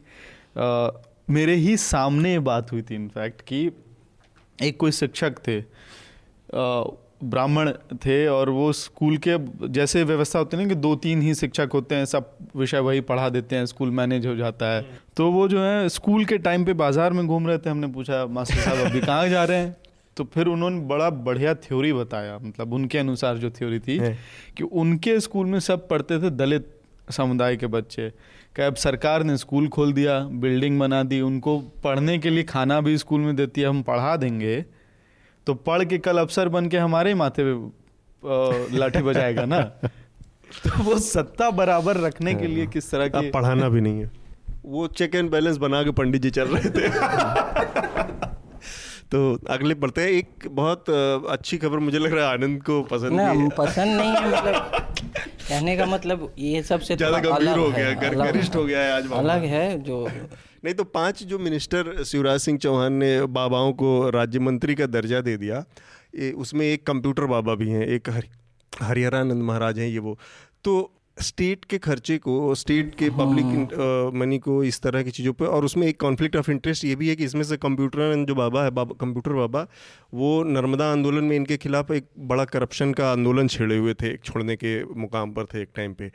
मेरे ही सामने बात हुई थी इनफैक्ट कि एक कोई शिक्षक थे ब्राह्मण थे और वो स्कूल के जैसे व्यवस्था होती है ना कि दो तीन ही शिक्षक होते हैं सब विषय वही पढ़ा देते हैं स्कूल मैनेज हो जाता है। तो वो जो है स्कूल के टाइम पे बाज़ार में घूम रहे थे हमने पूछा मास्टर साहब अभी कहाँ जा रहे हैं? तो फिर उन्होंने बड़ा बढ़िया थ्योरी बताया। मतलब उनके अनुसार जो थ्योरी थी कि उनके स्कूल में सब पढ़ते थे दलित समुदाय के बच्चे। कि अब सरकार ने स्कूल खोल दिया बिल्डिंग बना दी उनको पढ़ने के लिए खाना भी स्कूल में देती है हम पढ़ा देंगे। तो पढ़ के कल अफसर बन के हमारे माथे पे लाठी बजाएगा ना? तो वो सत्ता बराबर रखने के लिए किस तरह की पढ़ाना भी नहीं है। वो चेक एंड बैलेंस बना के पंडित जी चल रहे थे। तो अगले पढ़ते हैं। एक बहुत अच्छी खबर मुझे लग रहा है आनंद को पसंद ना पसंद नहीं है मतलब कहने का मतलब ये सबसे ज़्यादा गंभीर हो गया गरिष्ठ हो। गया है आज अलग है जो नहीं तो पाँच जो मिनिस्टर शिवराज सिंह चौहान ने बाबाओं को राज्य मंत्री का दर्जा दे दिया उसमें एक कंप्यूटर बाबा भी हैं एक हरिहरानंद महाराज हैं ये वो। तो स्टेट के खर्चे को स्टेट के पब्लिक हाँ। मनी को इस तरह की चीज़ों पे और उसमें एक कॉन्फ्लिक्ट ऑफ़ इंटरेस्ट ये भी है कि इसमें से कंप्यूटर जो बाबा है बाबा कंप्यूटर बाबा वो नर्मदा आंदोलन में इनके खिलाफ एक बड़ा करप्शन का आंदोलन छेड़े हुए थे छोड़ने के मुकाम पर थे एक टाइम पे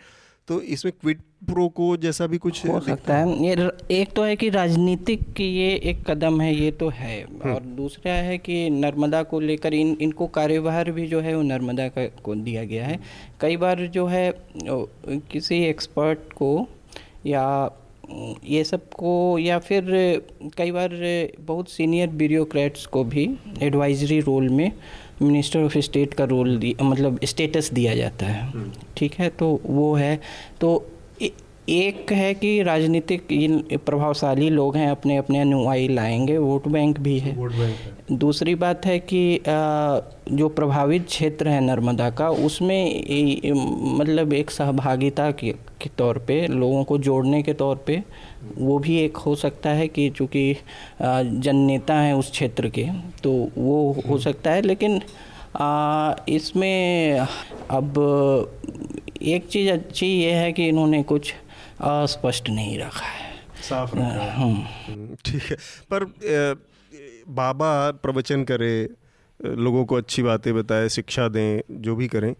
तो इसमें क्विट प्रो को जैसा भी कुछ हो सकता है। ये एक तो है कि राजनीतिक ये एक कदम है ये तो है। हम्म। और दूसरा है कि नर्मदा को लेकर इन इनको कार्यभार भी जो है वो नर्मदा का को दिया गया है। कई बार जो है किसी एक्सपर्ट को या ये सबको या फिर कई बार बहुत सीनियर ब्यूरोक्रेट्स को भी एडवाइजरी रोल में मिनिस्टर ऑफ़ स्टेट का रोल मतलब स्टेटस दिया जाता है। हम्म। ठीक है? तो वो है। तो एक है कि राजनीतिक प्रभावशाली लोग हैं अपने अपने अनुयायी लाएँगे वोट बैंक भी है वोट बैंक है। दूसरी बात है कि जो प्रभावित क्षेत्र है नर्मदा का उसमें मतलब एक सहभागिता के, के तौर पे लोगों को जोड़ने के तौर पे वो भी एक हो सकता है कि चूँकि जन नेता हैं उस क्षेत्र के तो वो हो सकता है लेकिन इसमें अब एक चीज़ अच्छी ये है कि इन्होंने कुछ अस्पष्ट नहीं रखा है। साफ़ रखा है। हम्म, ठीक है। पर बाबा प्रवचन करे लोगों को अच्छी बातें बताए शिक्षा दें जो भी करें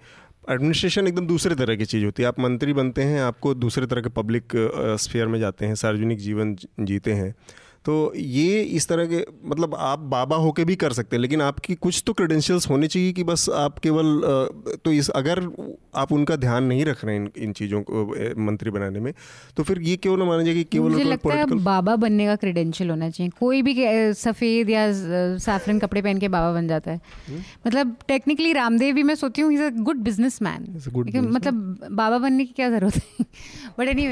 एडमिनिस्ट्रेशन एकदम दूसरे तरह की चीज़ होती है। आप मंत्री बनते हैं आपको दूसरे तरह के पब्लिक स्फेयर में जाते हैं सार्वजनिक जीवन जीते हैं। तो ये इस तरह के मतलब आप बाबा होके भी कर सकते हैं लेकिन आपकी कुछ तो क्रेडेंशियल्स होने चाहिए कि बस आप केवल तो इस अगर आप उनका ध्यान नहीं रख रहे हैं इन, इन चीज़ों को मंत्री बनाने में तो फिर ये क्यों ना माना जाए कि केवल मुझे लगता है बाबा बनने का क्रेडेंशियल होना चाहिए। कोई भी सफ़ेद या साफरन कपड़े पहन के बाबा बन जाता है। हुँ? मतलब टेक्निकली रामदेव भी मैं सोचती हूँ is a good business man मतलब बाबा बनने की क्या ज़रूरत है? बट एनी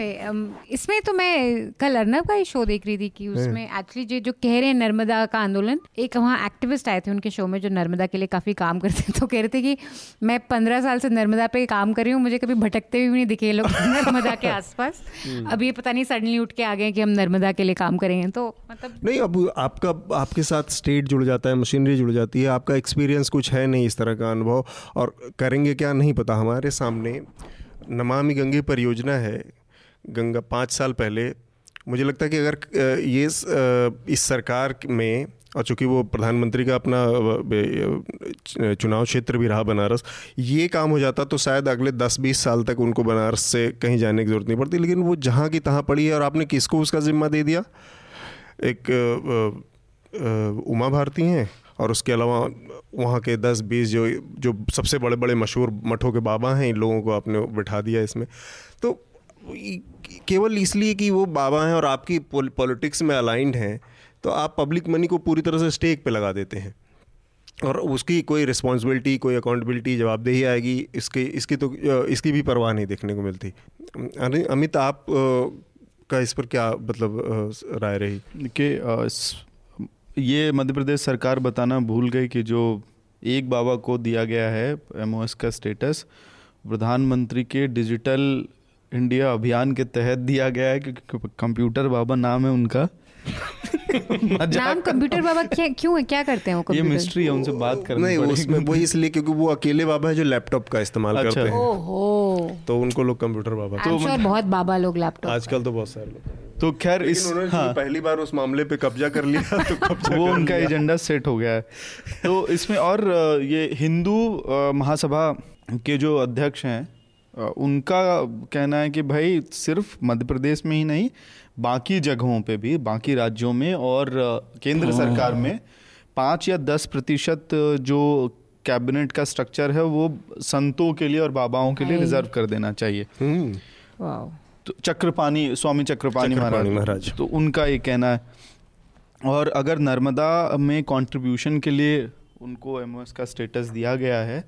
इसमें तो मैं कल अर्नब का ही शो देख रही थी कि उसमें में एक्चुअली जो जो कह रहे हैं नर्मदा का आंदोलन एक वहाँ एक्टिविस्ट आए थे उनके शो में जो नर्मदा के लिए काफ़ी काम करते हैं तो कह रहे थे कि मैं पंद्रह साल से नर्मदा पे काम कर रही हूँ मुझे कभी भटकते भी नहीं दिखे लोग नर्मदा के आसपास हम्म। अब ये पता नहीं सडनली उठ के आ गए कि हम नर्मदा के लिए काम करेंगे तो मतलब नहीं अब आपका आपके साथ स्टेट जुड़ जाता है मशीनरी जुड़ जाती है आपका एक्सपीरियंस कुछ है नहीं इस तरह का अनुभव और करेंगे क्या नहीं पता हमारे सामने नमामि गंगे परियोजना है गंगा पाँच साल पहले मुझे लगता है कि अगर ये इस सरकार में और चूँकि वो प्रधानमंत्री का अपना चुनाव क्षेत्र भी रहा बनारस, ये काम हो जाता तो शायद अगले 10-20 साल तक उनको बनारस से कहीं जाने की ज़रूरत नहीं पड़ती। लेकिन वो जहाँ की तहाँ पड़ी है और आपने किसको उसका ज़िम्मा दे दिया? एक उमा भारती हैं और उसके अलावा वहाँ के 10-20 जो जो सबसे बड़े बड़े मशहूर मठों के बाबा हैं, इन लोगों को आपने बैठा दिया इसमें। तो केवल इसलिए कि वो बाबा हैं और आपकी पॉलिटिक्स में अलाइंड हैं तो आप पब्लिक मनी को पूरी तरह से स्टेक पे लगा देते हैं। और उसकी कोई रिस्पॉन्सिबिलिटी कोई अकाउंटेबिलिटी जवाबदेही आएगी, इसके, इसकी तो इसकी भी परवाह नहीं देखने को मिलती। अमित, आप का इस पर क्या मतलब राय रही? कि ये मध्य प्रदेश सरकार बताना भूल गई कि जो एक बाबा को दिया गया है एमओएस का स्टेटस प्रधानमंत्री के डिजिटल इंडिया अभियान के तहत दिया गया है क्योंकि कंप्यूटर बाबा नाम है उनका। नाम कंप्यूटर बाबा क्या क्यों है? क्या करते हैं वो ये मिस्ट्री है उनसे बात करनी नहीं उसमें वो इसलिए क्योंकि वो अकेले बाबा है जो लैपटॉप का इस्तेमाल अच्छा। करते हैं। ओहो। तो उनको लोग कंप्यूटर बाबा तो मतलब बहुत बाबा लोग लैपटॉप आजकल तो बहुत सारे लोग। तो खैर इस हाँ। पहली बार उस मामले पे कब्जा कर लिया तो कब्जा वो उनका एजेंडा सेट हो गया है। तो इसमें और ये हिंदू महासभा के जो अध्यक्ष हैं उनका कहना है कि भाई सिर्फ़ मध्य प्रदेश में ही नहीं बाकी जगहों पे भी बाकी राज्यों में और केंद्र हाँ। सरकार में पाँच या दस प्रतिशत जो कैबिनेट का स्ट्रक्चर है वो संतों के लिए और बाबाओं के लिए रिज़र्व कर देना चाहिए। हम्म। तो चक्रपाणी स्वामी चक्रपाणी महाराज। महाराज। तो उनका ये कहना है। और अगर नर्मदा में कंट्रीब्यूशन के लिए उनको एम का स्टेटस दिया गया है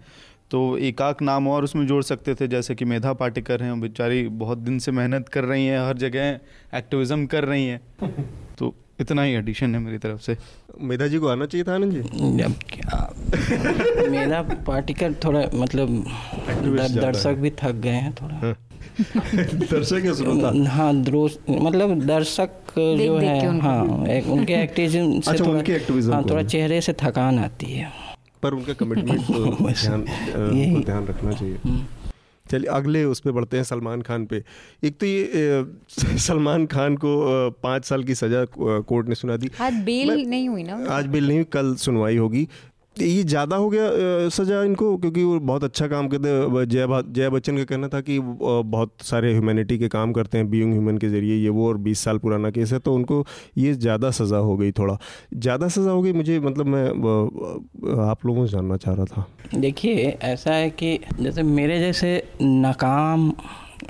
तो एकाक नाम और उसमें जोड़ सकते थे जैसे कि मेधा पाटिकर हैं बेचारी बहुत दिन से मेहनत कर रही हैं हर जगह एक्टिविज्म कर रही हैं। तो इतना ही एडिशन है मेरी तरफ़ से। मेधा जी को आना चाहिए था आनंद जी? जब क्या? मेधा पाटिकर थोड़ा मतलब दर्शक भी थक गए हैं थोड़ा। हाँ। दर्शक श्रोता हाँ मतलब दर्शक जो है हाँ एक उनके एक्टिविज्म से अच्छा, थोड़ा हाँ थोड़ा चेहरे से थकान आती है। पर उनका कमिटमेंट तो ध्यान ध्यान रखना चाहिए। हम्म। चलिए अगले उस पर बढ़ते हैं सलमान खान पे। एक तो ये सलमान खान को पाँच साल की सज़ा कोर्ट ने सुना दी। आज बेल नहीं हुई ना? आज बेल नहीं हुई कल सुनवाई होगी। ये ज़्यादा हो गया सजा इनको? क्योंकि वो बहुत अच्छा काम करते हैं। जय जय बच्चन का कहना था कि बहुत सारे ह्यूमैनिटी के काम करते हैं बीइंग ह्यूमन के ज़रिए ये वो और 20 साल पुराना केस है तो उनको ये ज़्यादा सज़ा हो गई थोड़ा। ज़्यादा सज़ा हो गई मुझे मतलब मैं आप लोगों से जानना चाह रहा था। देखिए ऐसा है कि जैसे मेरे जैसे नाकाम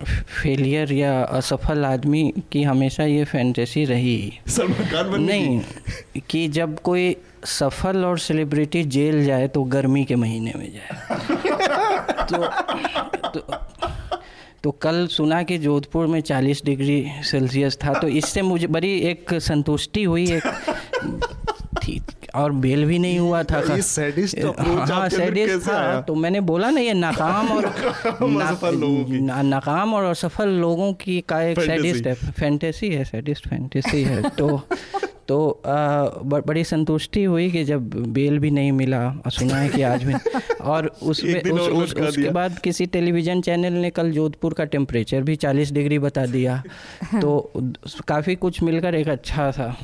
फेलियर या असफल आदमी की हमेशा ये फैंटेसी रही। नहीं कि जब कोई सफल और सेलिब्रिटी जेल जाए तो गर्मी के महीने में जाए। तो, तो तो कल सुना कि जोधपुर में 40 डिग्री सेल्सियस था तो इससे मुझे बड़ी एक संतुष्टि हुई एक थी और बेल भी नहीं हुआ था। ये सैडिस्ट हाँ सैडिस्ट था तो मैंने बोला ना ये नाकाम और ना, नाकाम और असफल लोगों की का एक सैडिस्ट है फैंटेसी है सैडिस्ट फैंटेसी है तो तो बड़ी संतुष्टि हुई कि जब बेल भी नहीं मिला सुना है कि आज भी और उस, उस, उस उसके बाद किसी टेलीविज़न चैनल ने कल जोधपुर का टेम्परेचर भी 40 डिग्री बता दिया। तो काफ़ी कुछ मिलकर एक अच्छा सा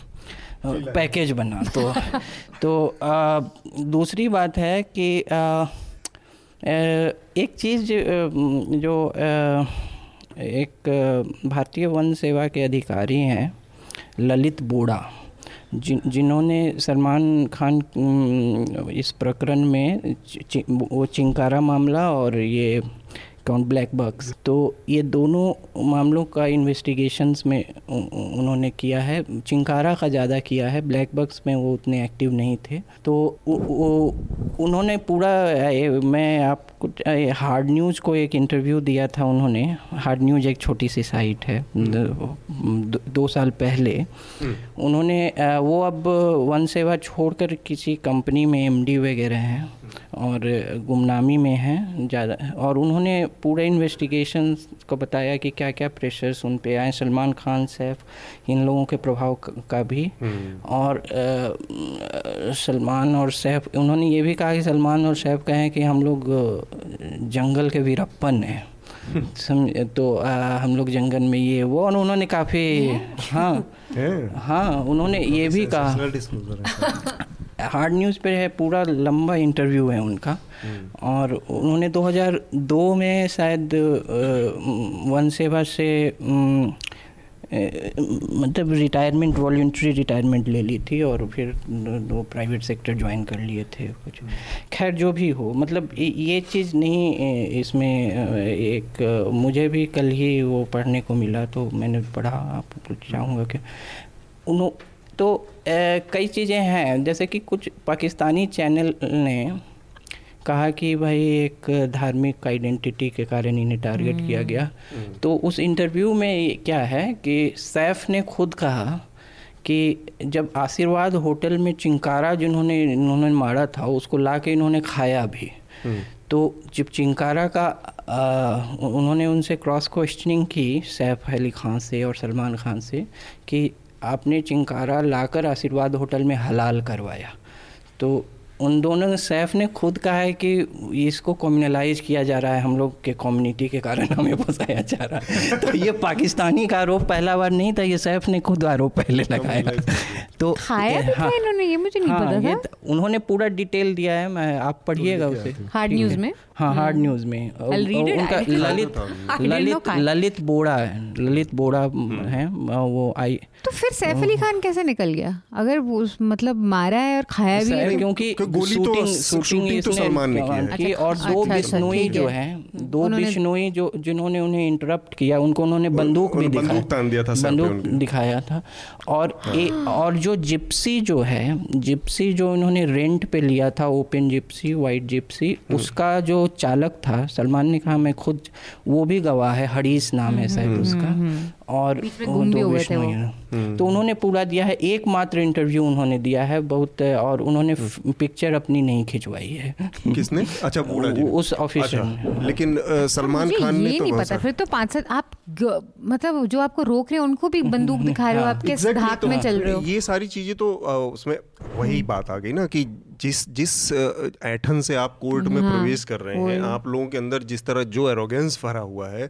पैकेज बना। तो तो आ, दूसरी बात है कि आ, एक चीज़ जो एक भारतीय वन सेवा के अधिकारी हैं ललित बोड़ा। जिन जिन्होंने सलमान खान इस प्रकरण में वो चिंकारा मामला और ये कौन ब्लैक बग्स तो ये दोनों मामलों का इन्वेस्टिगेशंस में उन्होंने किया है। चिंकारा का ज़्यादा किया है। ब्लैक बग्स में वो उतने एक्टिव नहीं थे। तो वो उन्होंने पूरा मैं आपको हार्ड न्यूज़ को एक इंटरव्यू दिया था उन्होंने। हार्ड न्यूज़ एक छोटी सी साइट है। दो, दो साल पहले। हम्म। उन्होंने वो अब वन सेवा छोड़कर किसी कंपनी में एमडी वगैरह हैं। और गुमनामी में हैं ज़्यादा। और उन्होंने पूरे इन्वेस्टिगेशन को बताया कि क्या क्या प्रेशर्स उन पे आए। सलमान खान सैफ इन लोगों के प्रभाव का भी। हम्म। और सलमान और सैफ उन्होंने ये भी कहा कि सलमान और सैफ कहें कि हम लोग जंगल के वीरप्पन हैं। समझ तो आ, हम लोग जंगल में ये वो और उन्होंने काफ़ी हाँ? हाँ। उन्होंने ये भी कहा। हार्ड न्यूज़ पे है, पूरा लंबा इंटरव्यू है उनका। और उन्होंने 2002 में शायद वन सेवा से मतलब रिटायरमेंट वॉल्ट्री रिटायरमेंट ले ली थी और फिर वो प्राइवेट सेक्टर ज्वाइन कर लिए थे कुछ। खैर, जो भी हो मतलब ये चीज़ नहीं इसमें एक, मुझे भी कल ही वो पढ़ने को मिला तो मैंने पढ़ा, आप चाहूँगा कि उन तो कई चीज़ें हैं जैसे कि कुछ पाकिस्तानी चैनल ने कहा कि भाई एक धार्मिक आइडेंटिटी के कारण इन्हें टारगेट किया हम्म। गया हम्म। तो उस इंटरव्यू में क्या है कि सैफ ने खुद कहा कि जब आशीर्वाद होटल में चिंकारा जिन्होंने इन्होंने मारा था उसको ला के इन्होंने खाया भी हम्म। तो जब चिंकारा का आ, उन्होंने उनसे क्रॉस क्वेश्चनिंग की सैफ अली खान से और सलमान खान से कि आपने चिंकारा लाकर आशीर्वाद होटल में हलाल करवाया। तो उन दोनों ने सैफ ने खुद कहा है कि इसको कम्युनलाइज किया जा रहा है हम लोग के कम्युनिटी के कारण हमें फंसाया जा रहा है। तो ये पाकिस्तानी का आरोप पहला बार नहीं था ये सैफ ने खुद आरोप पहले लगाया। तो खाया हाँ, इन्होंने ये मुझे नहीं हाँ, पता था। उन्होंने पूरा डिटेल दिया है मैं आप पढ़िएगा उसे। हार्ड न्यूज़ में? हाँ हार्ड न्यूज़ में। उनका ललित ललित ललित बोड़ा है ललित बोड़ा हम्म। है वो आई तो फिर सैफ अली खान कैसे निकल गया? अगर वो मतलब मारा है और खाया भी है क्योंकि शूटिंग शूटिंग तो सलमान ने की और दो अच्छा, अच्छा, बिश्नोई जो है। दो बिश्नोई जो जिन्होंने उन्हें इंटरप्ट किया उनको उन्होंने बंदूक भी दिखाया बंदूक दिखाया था। और और जो जिप्सी जो है जिप्सी जो उन्होंने रेंट पे लिया था ओपन जिप्सी वाइट जिप्सी उसका जो चालक था सलमान ने कहा मैं खुद वो भी गवाह है हरीस नाम है शायद हम्म, उसका। हम्म, हम्म। और दो विष्णु हम्म। तो उन्होंने पूरा दिया है एकमात्र इंटरव्यू उन्होंने दिया है बहुत और उन्होंने पिक्चर हम्म। अपनी नहीं खिंचवाई है। किसने? अच्छा उस ऑफिसर अच्छा, लेकिन सलमान खान ने तो नहीं पता फिर तो पाँच सात आप मतलब जो आपको रोक रहे हैं उनको भी बंदूक दिखा रहे हो हाँ। आप किस धाक तो में चल रहे हो? ये सारी चीज़ें तो उसमें वही बात आ गई ना कि जिस जिस ऐठन से आप कोर्ट में हाँ, प्रवेश कर रहे हैं आप लोगों के अंदर जिस तरह जो एरोगेंस भरा हुआ है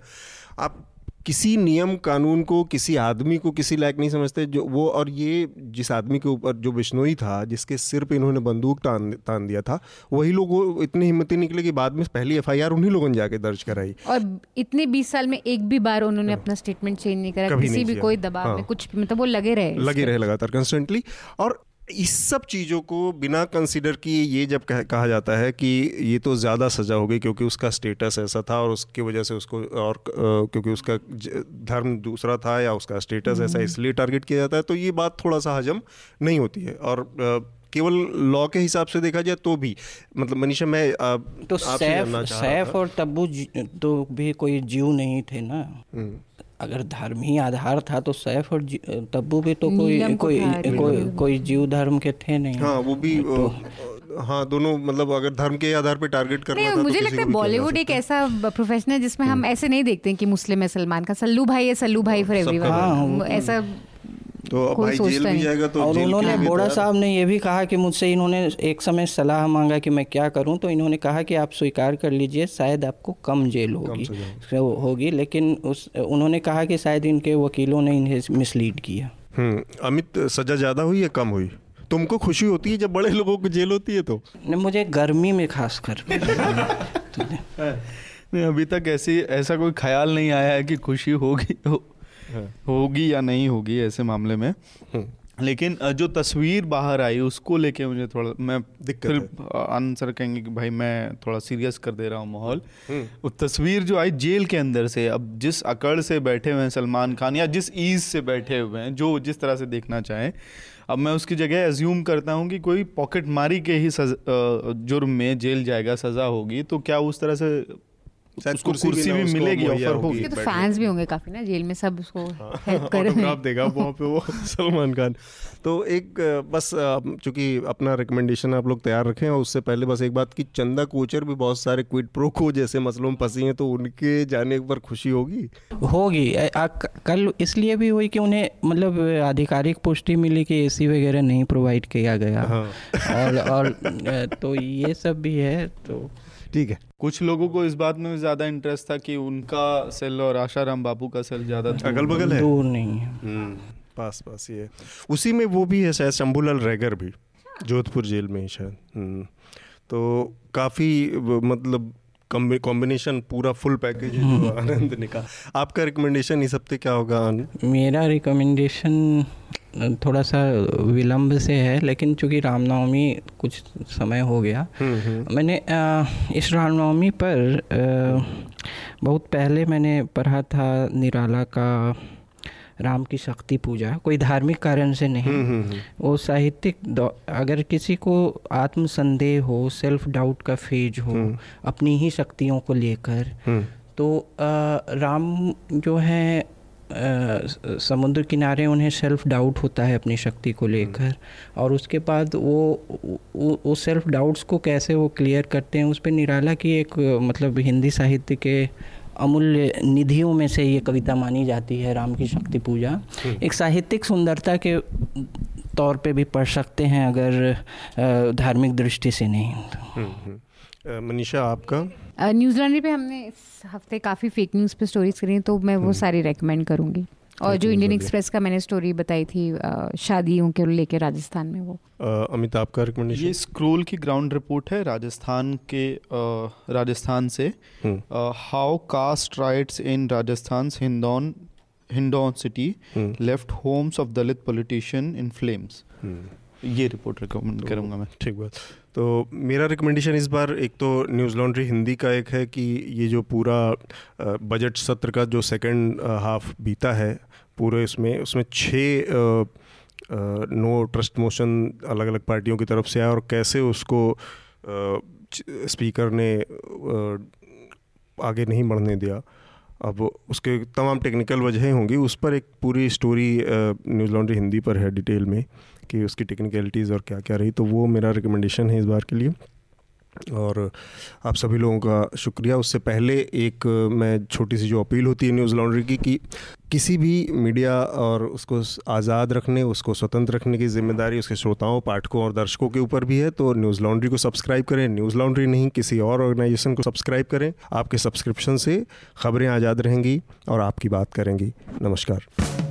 आप किसी नियम कानून को किसी आदमी को किसी लायक नहीं समझते जो वो और ये जिस आदमी के ऊपर जो बिश्नोई था जिसके सिर पे इन्होंने बंदूक तान तान दिया था वही लोग इतनी हिम्मती निकले कि बाद में पहली एफआईआर उन्हीं लोगों ने जाके दर्ज कराई। और इतने बीस साल में एक भी बार उन्होंने अपना स्टेटमेंट चेंज नहीं करा किसी भी कोई दबाव हाँ। में कुछ मतलब वो लगे रहे लगे रहे लगातार कंस्टेंटली और इस सब चीज़ों को बिना कंसिडर किए ये जब कह, कहा जाता है कि ये तो ज़्यादा सज़ा हो गई क्योंकि उसका स्टेटस ऐसा था और उसकी वजह से उसको और क्योंकि उसका धर्म दूसरा था या उसका स्टेटस ऐसा हम्म। इसलिए टारगेट किया जाता है तो ये बात थोड़ा सा हजम नहीं होती है और आ, केवल लॉ के हिसाब से देखा जाए तो भी मतलब मनीषा मैं आ, तो सैफ सैफ और तब्बू तो भी कोई जीव नहीं थे ना हम्म। अगर धर्म ही आधार था तो सैफ और तब्बू भी तो कोई कोई कोई कोई जीव धर्म के थे नहीं। हाँ वो भी तो, हाँ दोनों मतलब अगर धर्म के आधार पे टारगेट करना था तो मुझे तो लगता है बॉलीवुड एक ऐसा प्रोफेशन है जिसमें हम हम्म। ऐसे नहीं देखते हैं कि मुस्लिम है सलमान का सल्लू भाई है सल्लू भाई फॉर एवरीवन ऐसा तो भाई जेल भी जाएगा तो और उन्होंने बोड़ा साहब ने ये भी कहा कि मुझसे इन्होंने एक समय सलाह मांगा कि मैं क्या करूँ तो इन्होंने कहा कि आप स्वीकार कर लीजिए शायद आपको कम जेल होगी। होगी लेकिन उस उन्होंने कहा कि शायद इनके वकीलों ने इन्हें मिसलीड किया। हम्म, अमित सजा ज़्यादा हुई या कम हुई? तुमको खुशी होती है जब बड़े लोगों को जेल होती है तो? नहीं मुझे गर्मी में खास कर नहीं अभी तक ऐसी ऐसा कोई ख्याल नहीं आया है कि खुशी होगी होगी या नहीं होगी ऐसे मामले में हम्म। लेकिन जो तस्वीर बाहर आई उसको लेके मुझे थोड़ा मैं फिर आंसर कहेंगे कि भाई मैं थोड़ा सीरियस कर दे रहा हूँ माहौल हम्म। वो तस्वीर जो आई जेल के अंदर से अब जिस अकड़ से बैठे हुए हैं सलमान खान या जिस ईज से बैठे हुए हैं जो जिस तरह से देखना चाहें अब मैं उसकी जगह एज्यूम करता हूँ कि कोई पॉकेट मारी के ही जुर्म में जेल जाएगा सज़ा होगी तो क्या उस तरह से उसको कुर्सी भी मिलेगी ऑफ़र होगी। तो फैंस भी होंगे काफ़ी ना जेल में सब उसको हेल्प कर रहे हैं देगा वहाँ पे वो सलमान खान। तो एक बस चूँकि अपना रिकमेंडेशन आप लोग तैयार रखें और उससे पहले बस एक बात की चंदा कोचर भी बहुत सारे क्विड प्रो को जैसे मसलों में फंसी हैं तो उनके जाने पर खुशी होगी? होगी। कल इसलिए भी हुई कि उन्हें मतलब आधिकारिक पुष्टि मिली कि एसी वगैरह नहीं प्रोवाइड किया गया। हाँ। और और तो ये सब भी है तो ठीक है। कुछ लोगों को इस बात में ज़्यादा इंटरेस्ट था कि उनका सेल और आशाराम बापू का सेल ज़्यादा अगल बगल है। दूर नहीं है। हम्म, पास पास ये। उसी में वो भी है शायद शंभूलाल रैगर भी जोधपुर जेल में ही शायद। हम्म, तो काफ़ी मतलब कॉम्बिनेशन पूरा फुल पैकेज जो आनंद ने कहा। आपका रिकमेंडेशन इस हफ़्ते क्या होगा आनंद मेरा रिकमेंडेशन थोड़ा सा विलम्ब से है लेकिन चूँकि रामनवमी कुछ समय हो गया हम्म, हम्म। मैंने इस रामनवमी पर बहुत पहले मैंने पढ़ा था निराला का राम की शक्ति पूजा कोई धार्मिक कारण से नहीं। हम्म, वो साहित्यिक अगर किसी को आत्म संदेह हो सेल्फ डाउट का फ़ेज़ हो अपनी ही शक्तियों को लेकर तो आ, राम जो है समुद्र किनारे उन्हें सेल्फ डाउट होता है अपनी शक्ति को लेकर और उसके बाद वो वो सेल्फ डाउट्स को कैसे वो क्लियर करते हैं उस पर निराला की एक मतलब हिंदी साहित्य के अमूल्य निधियों में से ये कविता मानी जाती है राम की शक्ति पूजा हम्म। एक साहित्यिक सुंदरता के तौर पे भी पढ़ सकते हैं अगर धार्मिक दृष्टि से नहीं हम्म, हम्म। मनीषा आपका? न्यूजीलैंड पे हमने इस हफ़्ते काफ़ी फेक न्यूज़ पे स्टोरीज करी तो मैं वो। सारी रेकमेंड करूँगी। और जो इंडियन एक्सप्रेस का मैंने स्टोरी बताई थी शादियों के लेके राजस्थान में वो। अमिताभ का रिकमेंडेशन ये स्क्रोल की ग्राउंड रिपोर्ट है राजस्थान के राजस्थान से। How caste riots in Rajasthan Hindaun Hindaun city left homes of Dalit politician in flames ये रिपोर्ट रिकमेंड करूँगा मैं। ठीक बात। तो मेरा रिकमेंडेशन इस बार एक तो न्यूज़ लॉन्ड्री हिंदी का एक है कि ये जो पूरा बजट सत्र का जो सेकंड हाफ़ बीता है पूरे इसमें उसमें छः नो ट्रस्ट मोशन अलग अलग पार्टियों की तरफ़ से आया और कैसे उसको स्पीकर ने आगे नहीं बढ़ने दिया। अब उसके तमाम टेक्निकल वजहें होंगी उस पर एक पूरी स्टोरी न्यूज़ लॉन्ड्री हिंदी पर है डिटेल में। कि उसकी टेक्निकलिटीज़ और क्या क्या रही तो वो मेरा रिकमेंडेशन है इस बार के लिए। और आप सभी लोगों का शुक्रिया। उससे पहले एक, मैं छोटी सी जो अपील होती है न्यूज़ लॉन्ड्री की, कि किसी भी मीडिया और उसको आज़ाद रखने, उसको स्वतंत्र रखने की ज़िम्मेदारी उसके श्रोताओं, पाठकों और दर्शकों के ऊपर भी है तो न्यूज़ लॉन्ड्री को सब्सक्राइब करें। न्यूज़ लॉन्ड्री नहीं, किसी और ऑर्गेनाइजेशन को सब्सक्राइब करें। आपके सब्सक्रिप्शन से खबरें आज़ाद रहेंगी और आपकी बात करेंगी। नमस्कार।